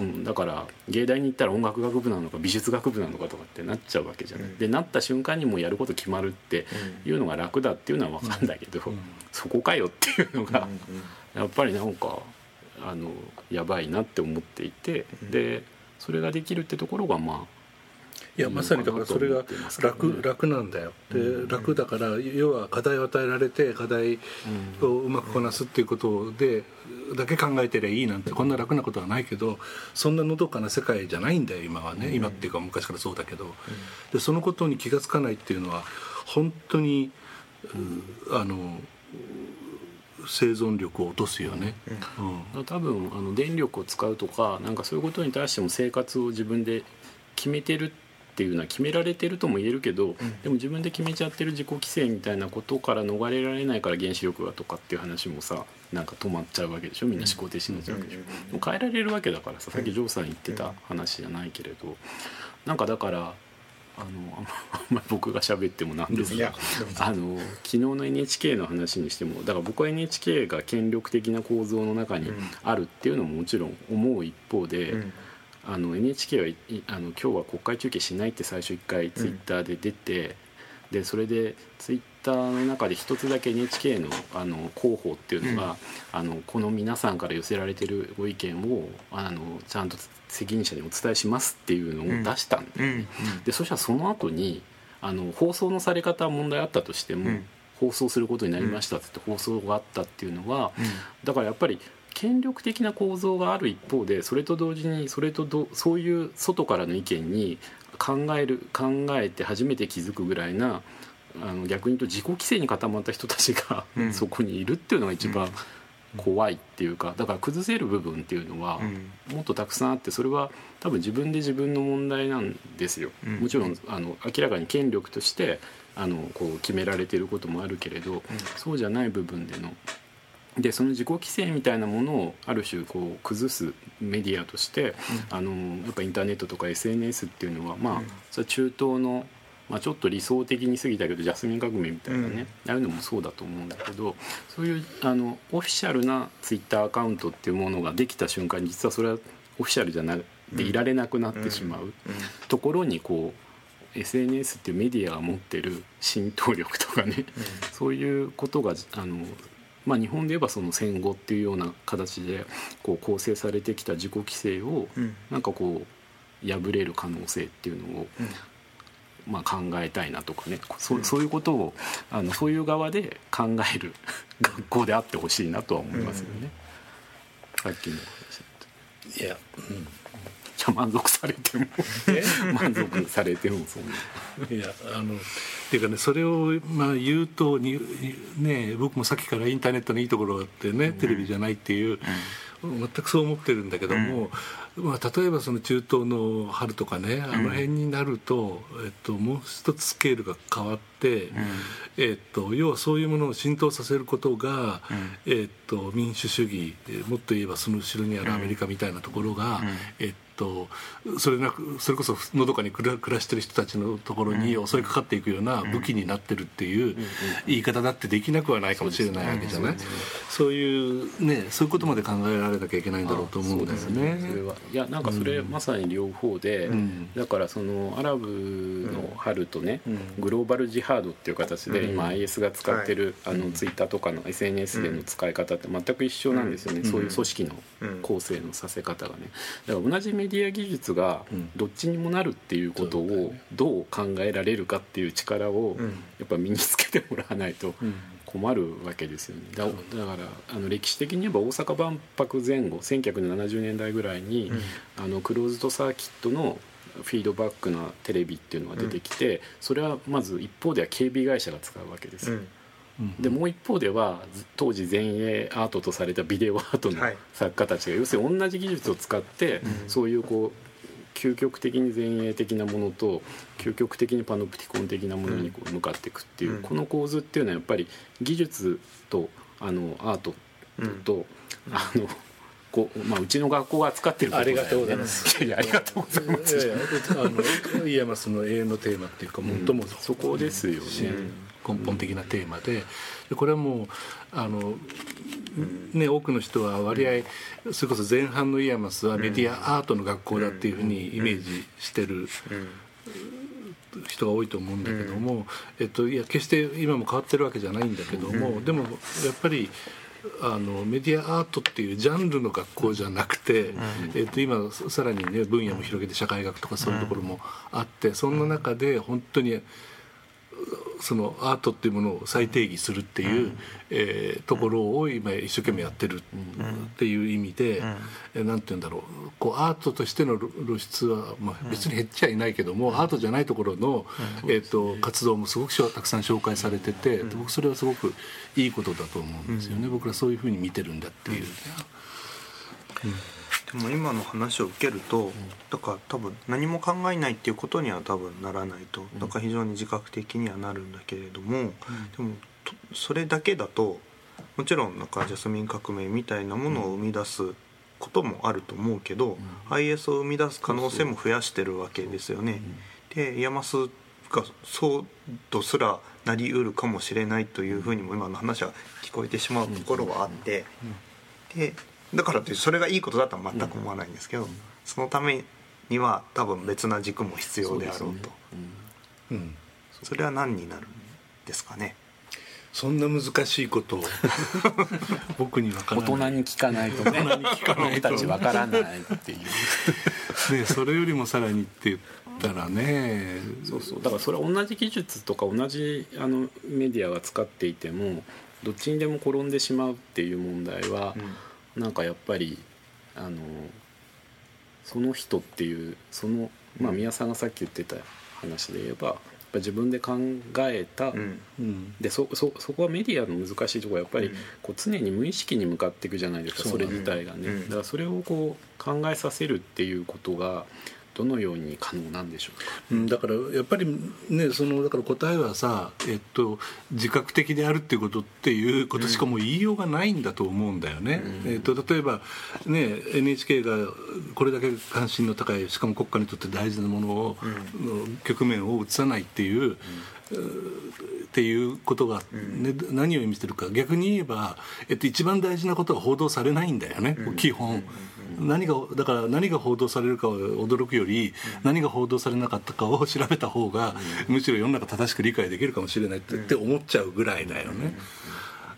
うん、だから芸大に行ったら音楽学部なのか美術学部なのかとかってなっちゃうわけじゃない、うん、でなった瞬間にもうやること決まるっていうのが楽だっていうのは分かるんだけど、うん、そこかよっていうのがやっぱりなんかあのやばいなって思っていてでそれができるってところがまあいやまさにだからそれが楽楽なんだよ。で楽だから要は課題を与えられて課題をうまくこなすっていうことでだけ考えてりゃいいなんてこんな楽なことはないけどそんなのどかな世界じゃないんだよ今はね。今っていうか昔からそうだけど。でそのことに気が付かないっていうのは本当にあの生存力を落とすよね、うん、多分あの電力を使うとかなんかそういうことに対しても生活を自分で決めてるっていうのは決められてるとも言えるけど、うん、でも自分で決めちゃってる自己規制みたいなことから逃れられないから原子力がとかっていう話もさなんか止まっちゃうわけでしょ？みんな思考停止になっちゃうわけでしょ、うん、変えられるわけだからささっきジョーさん言ってた話じゃないけれどなんかだからあのあんまり僕が喋ってもなんですがあの昨日の NHK の話にしてもだから僕は NHK が権力的な構造の中にあるっていうのももちろん思う一方で。うんあの NHK はあの今日は国会中継しないって最初一回ツイッターで出て、うん、でそれでツイッターの中で一つだけ NHK のあの広報っていうのが、うん、あのこの皆さんから寄せられてるご意見をあのちゃんと責任者にお伝えしますっていうのを出したんで,、でそしたらその後にあの放送のされ方は問題あったとしても、放送することになりましたってって放送があったっていうのは、だからやっぱり権力的な構造がある一方でそれと同時にそれとどそういう外からの意見に考える考えて初めて気づくぐらいなあの逆に言うと自己規制に固まった人たちが、うん。そこにいるっていうのが一番怖いっていうかだから崩せる部分っていうのはうん。もっとたくさんあってそれは多分自分で自分の問題なんですよ。うん。もちろんあの明らかに権力としてあのこう決められていることもあるけれど、そうじゃない部分でのでその自己規制みたいなものをある種こう崩すメディアとして、あのやっぱインターネットとか SNS っていうのはまあ、うん。それは中東の、まあ、ちょっと理想的に過ぎたけどジャスミン革命みたいなね、ああいうのもそうだと思うんだけどそういうあのオフィシャルなツイッターアカウントっていうものができた瞬間に実はそれはオフィシャルじゃなでいられなくなってしまうところにこう SNS っていうメディアが持ってる浸透力とかね、そういうことがあの、まあ、日本で言えばその戦後っていうような形でこう構成されてきた自己規制をうん。なんかこう破れる可能性っていうのを、まあ、考えたいなとかね。そうそういうことをあのそういう側で考える 学校であってほしいなとは思いますよね。さっきの話いや、じゃあ満足されても。満足されてもそんな。いやあのっていうかねそれをまあ言うとにね僕もさっきからインターネットのいいところがあってね、テレビじゃないっていう、全くそう思ってるんだけども、まあ、例えばその中東の春とかねあの辺になると、えっと、もう一つスケールが変わって、えっと、要はそういうものを浸透させることが、えっと、民主主義えーもっと言えばその後ろにあるアメリカみたいなところが、えっと、それなくそれこそのどかに暮らしてる人たちのところに襲いかかっていくような武器になってるっていう言い方だってできなくはないかもしれないわけじゃない？そういうねそういうことまで考えられなきゃいけないんだろうと思うんだよね。それは。いやなんかそれまさに両方で、ん。だからそのアラブの春とね、グローバルジハードっていう形で今 IS が使ってる、あのツイッターとかの SNS での使い方って全く一緒なんですよね、そういう組織の構成のさせ方がね。だから同じメディア技術がどっちにもなるっていうことをどう考えられるかっていう力をやっぱ身につけてもらわないと困るわけですよね。だだからあの歴史的に言えば大阪万博前後1970年代ぐらいに、あのクローズドサーキットのフィードバックなテレビっていうのが出てきて、それはまず一方では警備会社が使うわけですよ、でもう一方ではず当時前衛アートとされたビデオアートのはい。作家たちが、要するに同じ技術を使って、そういうこう究極的に前衛的なものと究極的にパノプティコン的なものにこう向かっていくっていう、うん。この構図っていうのはやっぱり技術とあのアートと、あのこうまあ、うちの学校が扱ってるありがとうございます。いやいやありがとうございます。いやいやあの IAMASの永遠のテーマっていうか最も、そこですよね、根本的なテーマで。でこれはもうあの、ね、多くの人は割合それこそ前半の IAMAS はメディアアートの学校だっていうふうにイメージしてる人が多いと思うんだけども、えっと、いや決して今も変わってるわけじゃないんだけども、でもやっぱりあのメディアアートっていうジャンルの学校じゃなくて、えっと、今さらにね分野も広げて社会学とかそういうところもあって、そんな中で本当にそのアートっていうものを再定義するっていう、えーところを今一生懸命やってるっていう意味で、えーなんて言うんだろう。こうアートとしての露露出は、まあ、別に減っちゃいないけども、アートじゃないところの、えー、と活動もすごくたくさん紹介されてて、僕それはすごくいいことだと思うんですよね、僕らそういうふうに見てるんだっていう。でも今の話を受けると、だから多分何も考えないっていうことには多分ならないと。だから非常に自覚的にはなるんだけれども、でもとそれだけだともちろんなんかジャスミン革命みたいなものを生み出すこともあると思うけど、IS を生み出す可能性も増やしてるわけですよね。で IAMASがそうとすらなりうるかもしれないというふうにも今の話は聞こえてしまうところはあって。でだからってそれがいいことだとは全く思わないんですけど、そのためには多分別な軸も必要であろうと。うん。それは何になるんですかね？そんな難しいことを 僕にはか大らない。人に聞かないとね。僕たちわからないっていう。ね、それよりもさらにってたらね。そうそう。だからそれは同じ技術とか同じあのメディアが使っていてもどっちにでも転んでしまうっていう問題は、なんかやっぱりあのその人っていうその、まあ、宮さんがさっき言ってた話で言えばやっぱ自分で考えた、うん。うんでそそそこはメディアの難しいところはやっぱりうん。こう常に無意識に向かっていくじゃないですかそれ自体がね、うん。だからそれをこう考えさせるっていうことがどのように可能なんでしょうか？うんだからやっぱりねそのだから答えはさ、えっと、自覚的であるっていうことっていうことしかもう言いようがないんだと思うんだよね。えっと、例えば、ね、NHK がこれだけ関心の高いしかも国家にとって大事なものを、の局面を映さないっていう。っていうことが、ね何を意味してるか。逆に言えば、えっと、一番大事なことは報道されないんだよね、基本、何がだから何が報道されるかを驚くより、何が報道されなかったかを調べた方が、むしろ世の中正しく理解できるかもしれないって,、って思っちゃうぐらいだよね。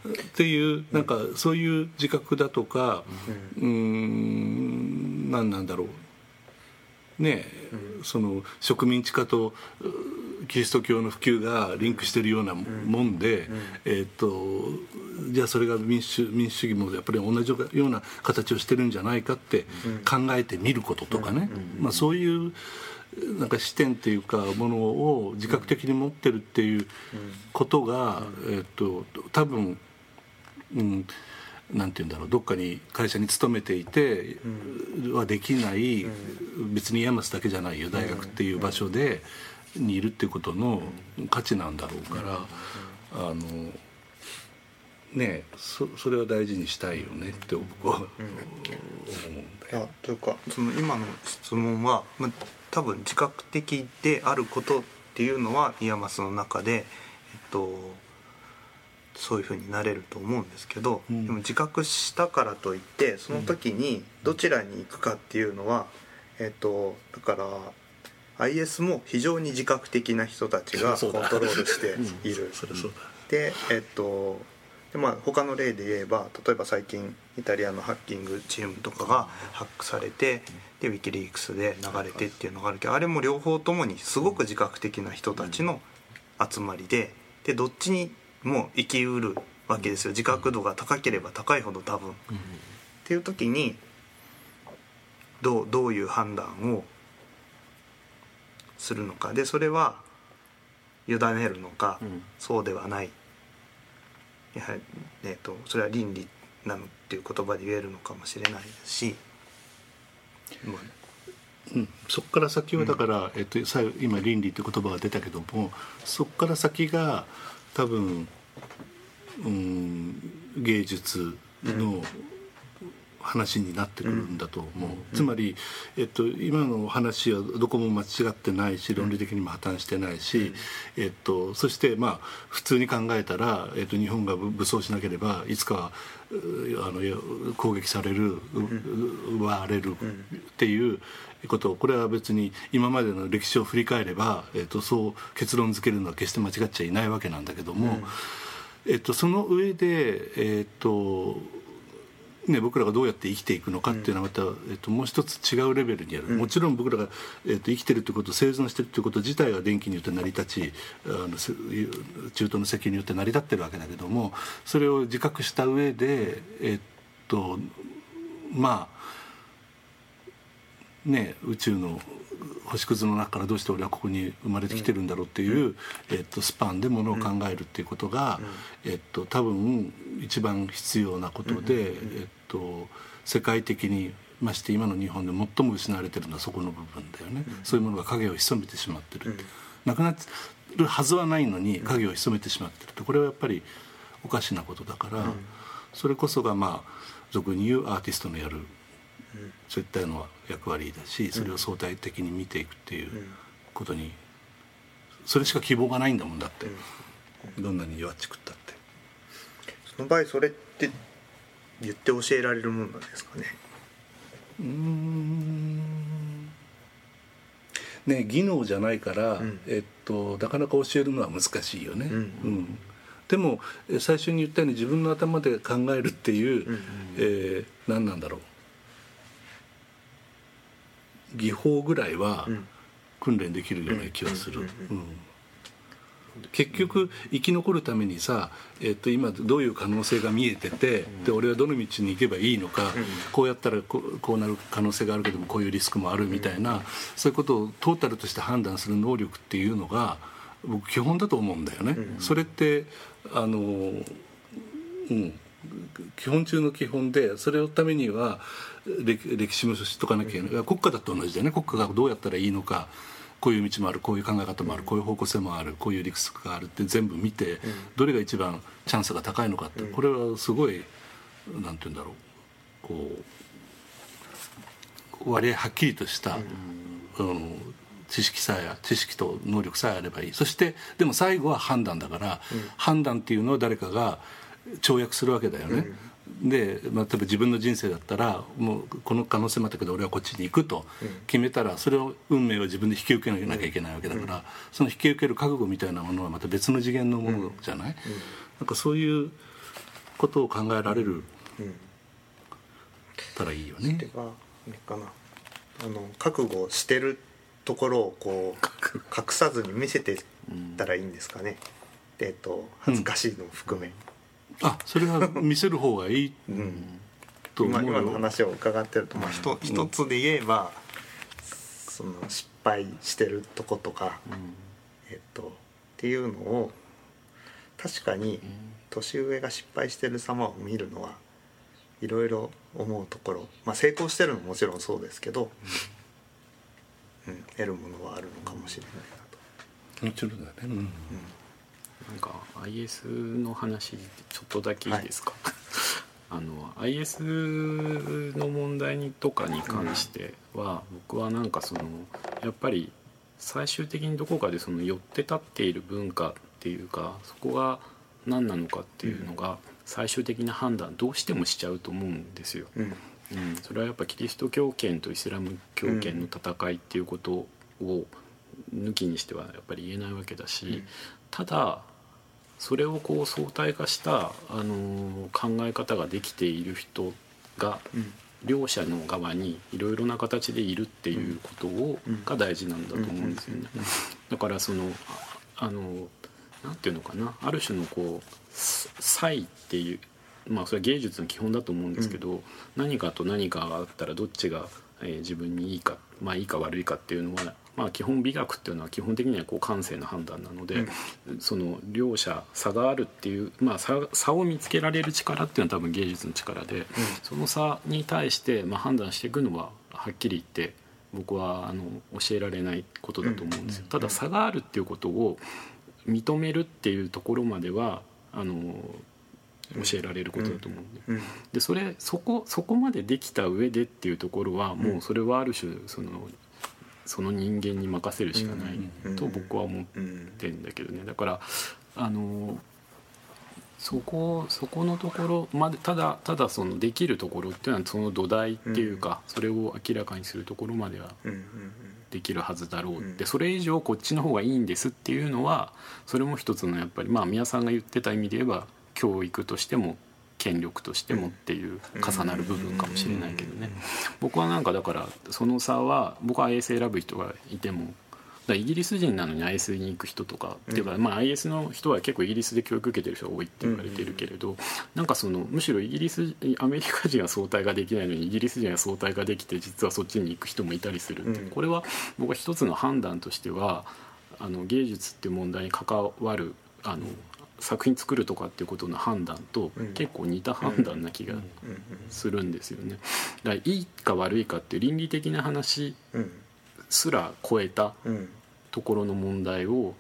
っていうなんかそういう自覚だとかうーん何なんだろう。ねその植民地化とうキリスト教の普及がリンクしてるようなもんで、えーっとじゃあそれが民主民主主義もやっぱり同じような形をしてるんじゃないかって考えてみることとかね、まあ、そういうなんか視点っていうかものを自覚的に持ってるっていうことが、えーっと多分、うん、なんて言うんだろうどっかに会社に勤めていてはできない、別にヤマスだけじゃないよ大学っていう場所で、にいるっていうことの価値なんだろうから、あのねそそれは大事にしたいよねって僕は思うんだよ。いやというかその今の質問は、まあ、多分自覚的であることっていうのは IAMASの中で、えっと、そういうふうになれると思うんですけど、うんでも自覚したからといってその時にどちらに行くかっていうのは、えっと、だから IS も非常に自覚的な人たちがコントロールしている。でえっとでまあ他の例で言えば例えば最近イタリアのハッキングチームとかがハックされてでウィキリークスで流れてっていうのがあるけどあれも両方ともにすごく自覚的な人たちの集まりででどっちにも生きうるわけですよ。自覚度が高ければ高いほど多分。っていう時にどうどういう判断をするのか。でそれは委ねるのか、うん。そうではない。やはり、えー、とそれは倫理なのっていう言葉で言えるのかもしれないですし、まあうん、そこから先はだから、えっと、今倫理って言葉が出たけどもそこから先が多分、うん、芸術の話になってくるんだと思う、つまり、えっと、今の話はどこも間違ってないし論理的にも破綻してないし、えっと、そしてまあ普通に考えたら、えっと、日本が武武装しなければいつかはうあの攻撃される、う奪われるっていうことをこれは別に今までの歴史を振り返れば、えっと、そう結論付けるのは決して間違っちゃいないわけなんだけども、えっと、その上で、えっとね、僕らがどうやって生きていくのかっていうのはまた、えっと、もう一つ違うレベルにある、もちろん僕らが、えっと、生きてるってこと生存してるってこと自体は電気によって成り立ちあのせ中東の石油によって成り立ってるわけだけどもそれを自覚した上でえっとまあね、宇宙の星屑の中からどうして俺はここに生まれてきてるんだろうっていう、えっと、スパンでものを考えるっていうことが、えっと、多分一番必要なことで、えっと、世界的にまして今の日本で最も失われてるのはそこの部分だよね、そういうものが影を潜めてしまってる、なくなるはずはないのに影を潜めてしまってるって。これはやっぱりおかしなことだから、それこそがまあ俗に言うアーティストのやるそういったような役割だしそれを相対的に見ていくっていうことにそれしか希望がないんだもんだって、どんなに弱っちくったって。その場合それって言って教えられるもんなんですかね？うーん。ね技能じゃないから、ん。えっと、なかなか教えるのは難しいよね、うん。うん。でもえ最初に言ったように自分の頭で考えるっていう、うん。えー何なんだろう技法ぐらいは、うん。訓練できるような気がする。うん結局生き残るためにさ、えっと、今どういう可能性が見えてて、で俺はどの道に行けばいいのか、こうやったらこうこうなる可能性があるけどもこういうリスクもあるみたいな、そういうことをトータルとして判断する能力っていうのが僕基本だと思うんだよね。それってあのうん。基本中の基本でそれのためには歴歴史も知っとかなきゃいけない。国家だと同じだよね。国家がどうやったらいいのか。こういう道もある。こういう考え方もある。こういう方向性もある。こういう理屈があるって全部見てどれが一番チャンスが高いのかって。これはすごいなんて言うんだろう。こう割合はっきりとした、うん、知識さえ知識と能力さえあればいい。そしてでも最後は判断だから、判断っていうのは誰かが跳躍するわけだよね。で、まあ、例えば自分の人生だったらもうこの可能性もあったけど俺はこっちに行くと決めたらそれを運命を自分で引き受けなきゃいけないわけだから、その引き受ける覚悟みたいなものはまた別の次元のものじゃない、なんかそういうことを考えられる、たらいいよね。あれかな。あの覚悟してるところをこう隠さずに見せてたらいいんですかね、でえっと恥ずかしいのを含め、あそれは見せる方がいいうんと思うよ。今今の話を伺ってると、まあ、一一つで言えばその失敗してるとことか、えっと、っていうのを確かに年上が失敗してる様を見るのはいろいろ思うところ、まあ、成功してるのももちろんそうですけど、うん、得るものはあるのかもしれないなと。もちろんだね、うんなんか IS の話ちょっとだけいいですか、あの IS の問題にとかに関しては、僕はなんかそのやっぱり最終的にどこかでその寄って立っている文化っていうかそこが何なのかっていうのが最終的な判断どうしてもしちゃうと思うんですよ。うん。うん、それはやっぱキリスト教圏とイスラム教圏の戦いっていうことを抜きにしてはやっぱり言えないわけだし、うん。ただそれをこう相対化した、あのー考え方ができている人がうん。両者の側にいろいろな形でいるっていうことを、うん。が大事なんだと思うんですよね。だからそのああのなんていうのかな。ある種のこう差異っていうまあそれは芸術の基本だと思うんですけど、何かと何かがあったらどっちが、えー自分にいいかまあいいか悪いかっていうのは、まあ、基本美学っていうのは基本的にはこう感性の判断なので、その両者差があるっていう、まあ、差差を見つけられる力っていうのは多分芸術の力で、その差に対して、まあ、判断していくのははっきり言って僕はあの教えられないことだと思うんですよ。ただ差があるっていうことを認めるっていうところまではあの教えられることだと思うんで。うん。でそれそこそこまでできた上でっていうところはもうそれはある種そのその人間に任せるしかないと僕は思ってんだけどね。だからあのそこそこのところまでただただそのできるところっていうのはその土台っていうかそれを明らかにするところまではできるはずだろううん。でそれ以上こっちの方がいいんですっていうのはそれも一つのやっぱりまあ宮さんが言ってた意味で言えば教育としても権力としてもっていう重なる部分かもしれないけどね。僕はなんかだからその差は僕は IS 選ぶ人がいてもだイギリス人なのに IS に行く人とか、っていうか、まあ、IS の人は結構イギリスで教育受けてる人が多いって言われてるけれど、なんかそのむしろイギリスアメリカ人は相対ができないのにイギリス人は相対ができて実はそっちに行く人もいたりするって、うん。これは僕は一つの判断としてはあの芸術っていう問題に関わるあの作品作るとかっていうことの判断とうん。結構似た判断な気がうん。するんですよね。だからいいか悪いかっていう倫理的な話うん。すら超えたうん。ところの問題を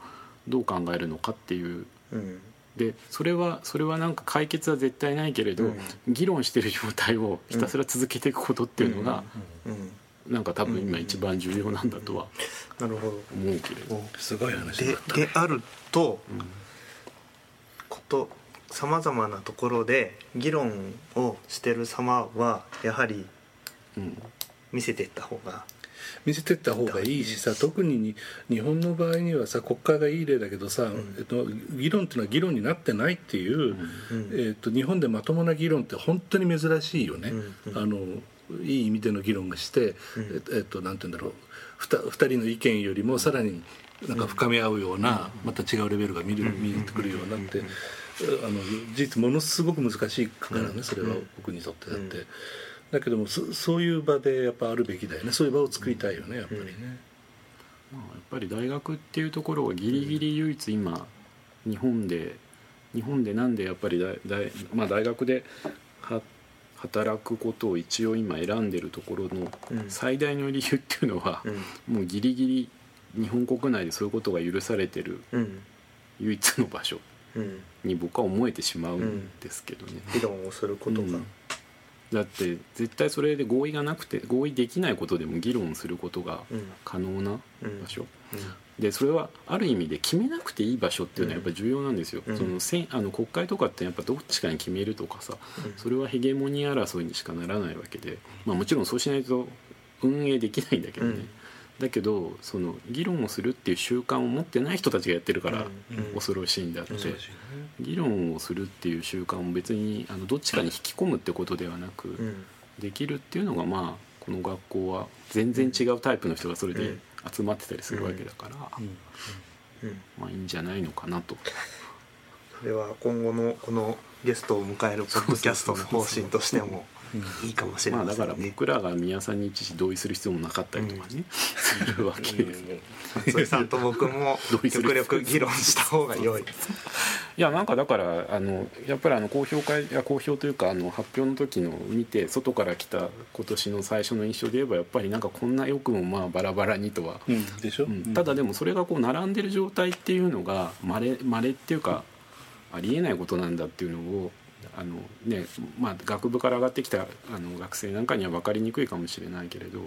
どう考えるのかっていう。うん。でそれはそれはなんか解決は絶対ないけれど、うん。議論してる状態をひたすら続けていくことっていうのが、うん。なんか多分今一番重要なんだとはなるほど。思うけれど。すごい話だでった。であると、ことさまざまなところで議論をしてる様はやはりうん。見せていった方が見せてった方がいいしさ特にに日本の場合にはさ国会がいい例だけどさ、ん。えっと、議論っていうのは議論になってないっていう、うん。えっと、日本でまともな議論って本当に珍しいよね。うん。うん。あのいい意味での議論がして、えっとなんて言うんだろう。ふた二人の意見よりもさらになんか深め合うような、また違うレベルが見る見えてくるようになって、あの事実ものすごく難しいからねそれは僕にとってだって、だけどもそそういう場でやっぱあるべきだよねそういう場を作りたいよねやっぱりね。まあ、やっぱり大学っていうところがギリギリ唯一今日本で日本でなんでやっぱり大大,、まあ、大学では働くことを一応今選んでるところのうん。最大の理由っていうのは、うん。もうギリギリ日本国内でそういうことが許されてるうん。唯一の場所。うんに僕は思えてしまうんですけどね。議論をすることが、うん。だって絶対それで合意がなくて合意できないことでも議論することがうん。可能なうん。場所、でそれはある意味で決めなくていい場所っていうのはやっぱり重要なんですよ、うん。そのせんあの国会とかってやっぱどっちかに決めるとかさそれはヘゲモニー争いにしかならないわけで、まあ、もちろんそうしないと運営できないんだけどね、うんだけどその議論をするっていう習慣を持ってない人たちがやってるからうん恐ろしいんだって、うん議論をするっていう習慣を別にあのどっちかに引き込むってことではなく、うん。できるっていうのがまあこの学校は全然違うタイプの人がそれでうん。集まってたりするわけだから、うん。まあいいんじゃないのかなと。それは今後のこのゲストを迎えるポッドキャストの方針としてもいいかもしれまあだから。僕らが宮さんに一時同意する必要もなかったりとかね、するわけです。松井さんと僕も極力議論した方が良い。いやなんかだからあのやっぱりあの公表会いや公表というかあの発表の時の見て外から来た今年の最初の印象で言えばやっぱりなんかこんなよくもまあバラバラにとは、うん。でしょ、うん。ただでもそれがこう並んでる状態っていうのがまれまれっていうかありえないことなんだっていうのをあの、ねまあ、学部から上がってきたあの学生なんかには分かりにくいかもしれないけれど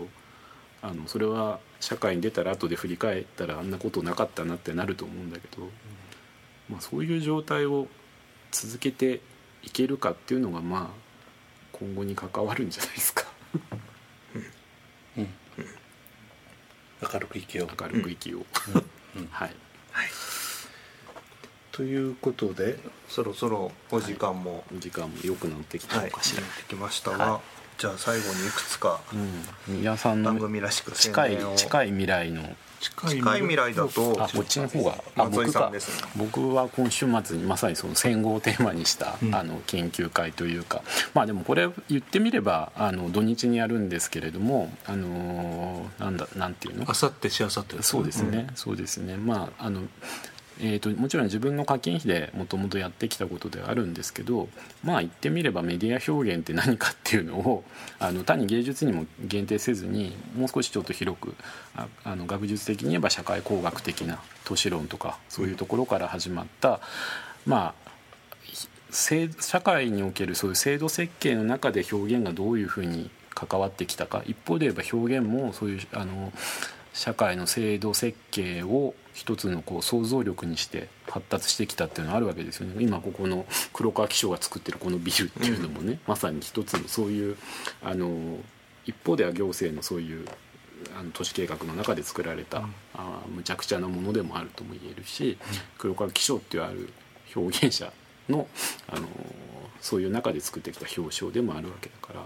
あのそれは社会に出たら後で振り返ったらあんなことなかったなってなると思うんだけど、まあ、そういう状態を続けていけるかっていうのがまあ今後に関わるんじゃないですか。明るく生きよう。明るく生きよう。はいということでそろそろお時間も時間も良くなってきたはいのかしら、できましたが、はじゃあ最後にいくつかうん、皆さんの番組らしく宣近い近い未来の。近近い未来だとあこっちの方があ松井さんですね。僕は今週末にまさにその戦後をテーマにした、うん。あの研究会というか。まあでもこれ言ってみればあの土日にやるんですけれどもあのーなんだなんていうの？あさってしあさってそうですね、そうですね。まああのえー、ともちろん自分の課金費でもともとやってきたことではあるんですけどまあ言ってみればメディア表現って何かっていうのを あの単に芸術にも限定せずにもう少しちょっと広くああの学術的に言えば社会工学的な都市論とかそういうところから始まったまあ社会におけるそういう制度設計の中で表現がどういうふうに関わってきたか一方で言えば表現もそういうあの社会の制度設計を一つのこう想像力にして発達してきたっていうのはあるわけですよね。今ここの黒川紀章が作ってるこのビルっていうのもね、まさに一つのそういうあの一方では行政のそういうあの都市計画の中で作られた、あむちゃくちゃなものでもあるとも言えるし、黒川紀章っていうある表現者のあのそういう中で作ってきた表彰でもあるわけだから、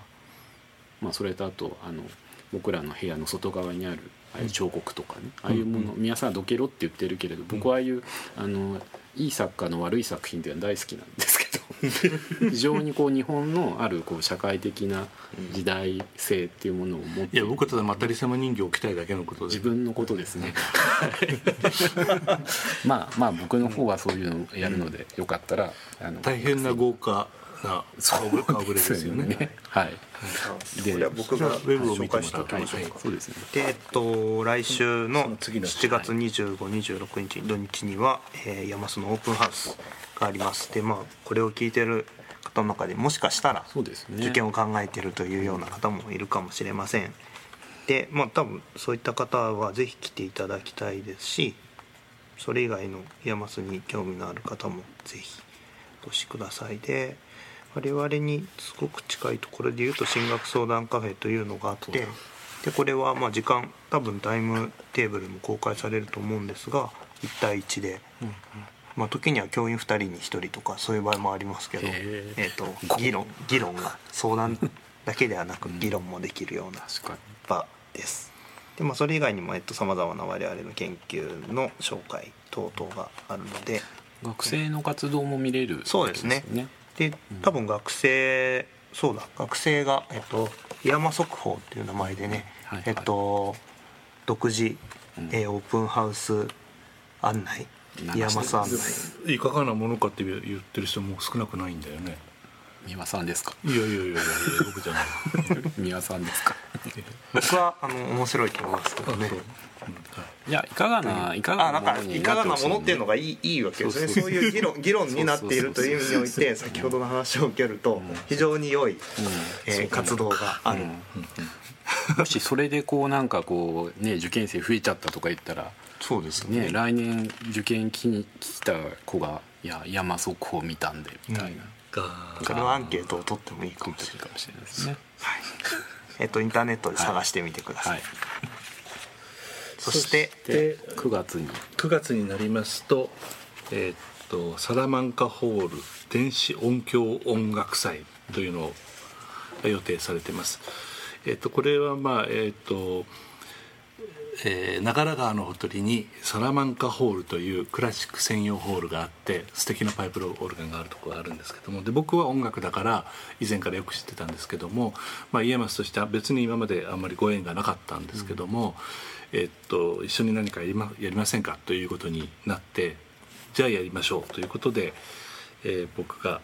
まあ、それとあとあの僕らの部屋の外側にあるああいう彫刻とかね、ああいうもの皆さんどけろって言ってるけれど僕はああいうあのいい作家の悪い作品っていうのは大好きなんですけど 非常にこう日本のあるこう社会的な時代性っていうものを持っていや僕はただまったり様人形を置きたいだけのことで。自分のことですね。まあまあ僕の方はそういうのをやるのでよかったらあの大変な豪華な顔ぶれですよね。はいで僕がウェブを紹介しておきましょうか、そうですね。でえっと来週のその次の7月2526日土日には、えー、山須のオープンハウスがあります。でまあこれを聞いてる方の中でもしかしたら受験を考えてるというような方もいるかもしれません。でまあ多分そういった方はぜひ来ていただきたいですしそれ以外の山須に興味のある方もぜひお越しください。で我々にすごく近いところでいうと進学相談カフェというのがあってでこれはまあ時間多分タイムテーブルも公開されると思うんですが1対1で、まあ、時には教員2人に1人とかそういう場合もありますけど、え。ー、と議論議論が相談だけではなく議論もできるような場です。でまあ、それ以外にもさまざまな我々の研究の紹介等々があるので学生の活動も見れるそうですねで多分学生そうだ学生が、えっと、山速報っていう名前でね、はいえっと、独自、うん。えーオープンハウス案内流してます山マ案内いかがなものかって言ってる人も少なくないんだよね三輪さんですか？いやいやいやいや僕じゃない。三輪さんですか？僕はあの面白いと思いますけどね。いやいかがないかがあなものにいかがなものっていうのがいいいいわけですね。そうそうそう。いう議論議論になっているという意味において先ほどの話を受けると非常に良い、えー活動がある、うん。もしそれでこうなんかこうね受験生増えちゃったとか言ったらそうですね。来年受験来に来た子が「いや山速報見たんで」みたいな、がそれはアンケートを取ってもいいかもしれないですね。えっとインターネットで探してみてください、はい。そしてで9月に9月になりますと,、えーっとサラマンカホール電子音響音楽祭というのを予定されています。えーっとこれはまあえーっとえー長良川のほとりにサラマンカホールというクラシック専用ホールがあって素敵なパイプオルガンがあるところがあるんですけどもで僕は音楽だから以前からよく知ってたんですけども、まあ、イエマスとしては別に今まであんまりご縁がなかったんですけども、えっと、一緒に何かやりまやりませんかということになってじゃあやりましょうということで、えー僕が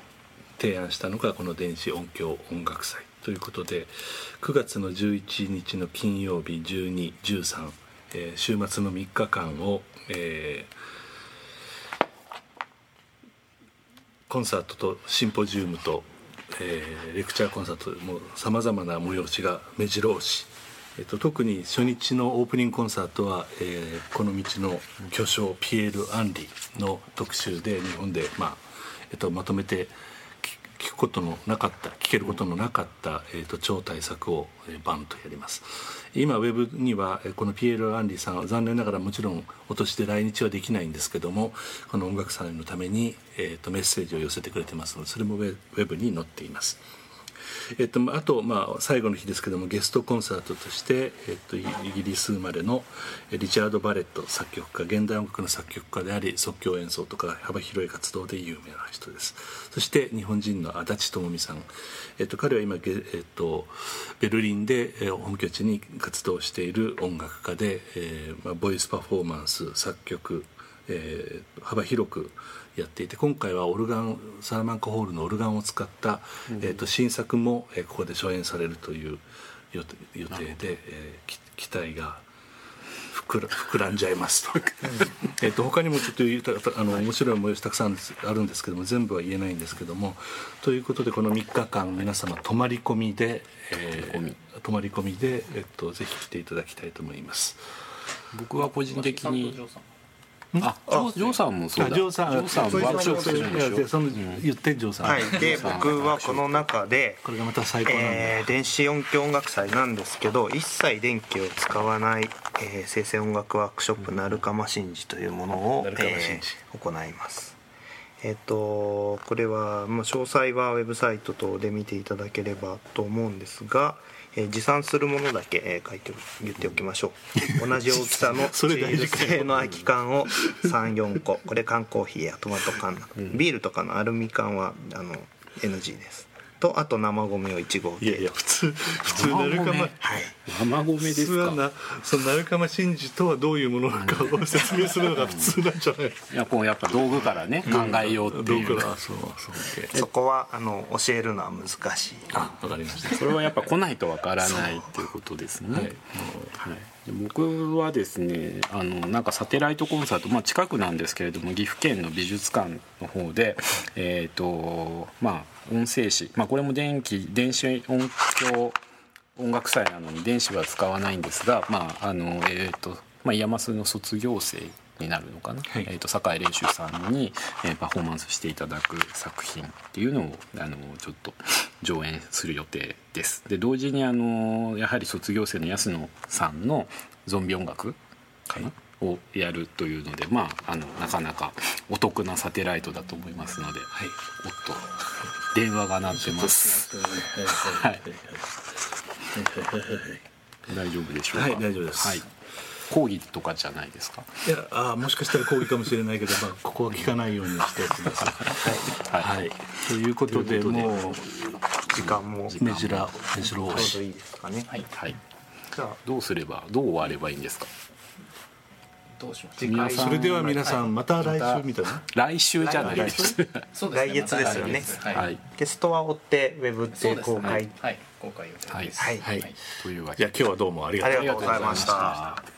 提案したのがこの電子音響音楽祭ということで9月の11日の金曜日1213、えー週末の3日間を、えーコンサートとシンポジウムと、えーレクチャーコンサートもさまざまな催しが目白押し、えっと特に初日のオープニングコンサートは、えーこの道の巨匠ピエール・アンリの特集で日本で、まあえっとまとめて聞くことのなかった聞けることのなかった、えー、と超大作を、えーバンとやります。今ウェブにはこのピエール・アンリーさんは残念ながらもちろんお年で来日はできないんですけどもこの音楽祭のために、えー、とメッセージを寄せてくれてますのでそれもウェブに載っています。えっと、あと、まあ、最後の日ですけどもゲストコンサートとして、えっと、イギリス生まれのリチャード・バレット作曲家現代音楽の作曲家であり即興演奏とか幅広い活動で有名な人です。そして日本人の足立智美さん、えっと、彼は今、えっと、ベルリンで本拠地に活動している音楽家で、えーまあ、ボイスパフォーマンス作曲えー幅広くやっていて今回はオルガンサラマンカホールのオルガンを使った、えー、と新作も、えーここで初演されるという予定予定で、えーき期待が膨ら膨らんじゃいますと。えーと他にもちょっと言うたあの面白い催したくさんあるんですけども全部は言えないんですけどもということでこの3日間皆様泊まり込みで、えー泊まり込み。で、えっとぜひ来ていただきたいと思います。僕は個人的にあジョージョーさんもそうだ。あジョーさんジョーさんワークショップするんでしょ。いやでその言ってジョーさん、はい、で僕はこの中で、これがまた最高なんで、えー電子音響音楽祭なんですけど一切電気を使わない、えー生成音楽ワークショップ「なるかま神事」というものを、鳴釜神事えー行います。えっ、とこれは、まあ、詳細はウェブサイト等で見ていただければと思うんですが、えー持参するものだけ、えー書いて言っておきましょう。同じ大きさの そシれ大事か。ール製の空き缶を34個。これ缶コーヒーやトマト缶ビールとかのアルミ缶はあの NG ですとあと生米を1合程度いやいや普通普通なるかま生米はい。生米で普通すかはなそのなるかま神事とはどういうものなのかを説明するのが普通なんじゃないいやこうやっぱ道具からね考えようっていう。どうかそうそう。そこはあの教えるのは難しい。あわかりました。それはやっぱ来ないとわからないっていうことですね。はい。はい。で僕はですねあのなんかサテライトコンサート、まあ、近くなんですけれども岐阜県の美術館の方で、えーとまあ、音声詩、まあ、これも電気電子音響音楽祭なのに電子は使わないんですが、まああのえーとまあ、 IAMASの卒業生になるのかな、はい。えー、と酒井練習さんに、えーパフォーマンスしていただく作品っていうのをあのちょっと上演する予定です。で同時にあのやはり卒業生の安野さんのゾンビ音楽かな、をやるというのでまああのなかなかお得なサテライトだと思いますので、はい。おっと電話が鳴ってます。はい。大丈夫でしょうか？はい大丈夫です。はい。講義とかじゃないですか？いやあーもしかしたら講義かもしれないけど、まあ、ここは聞かないようにしてください。はい。はい、ということでもう時間もちょ目白目白押うしどいいですかね。はい。はい。じゃあどうすればどう終わればいいんですか？どうします。次回皆さんそれでは皆さんまた来週みたいな？来週じゃないです。そう来月ですよね。はい、はい。ゲストは追ってウェブで公開はい。公開予定です。はい。はい。というわけで。今日はどうもありがとうございました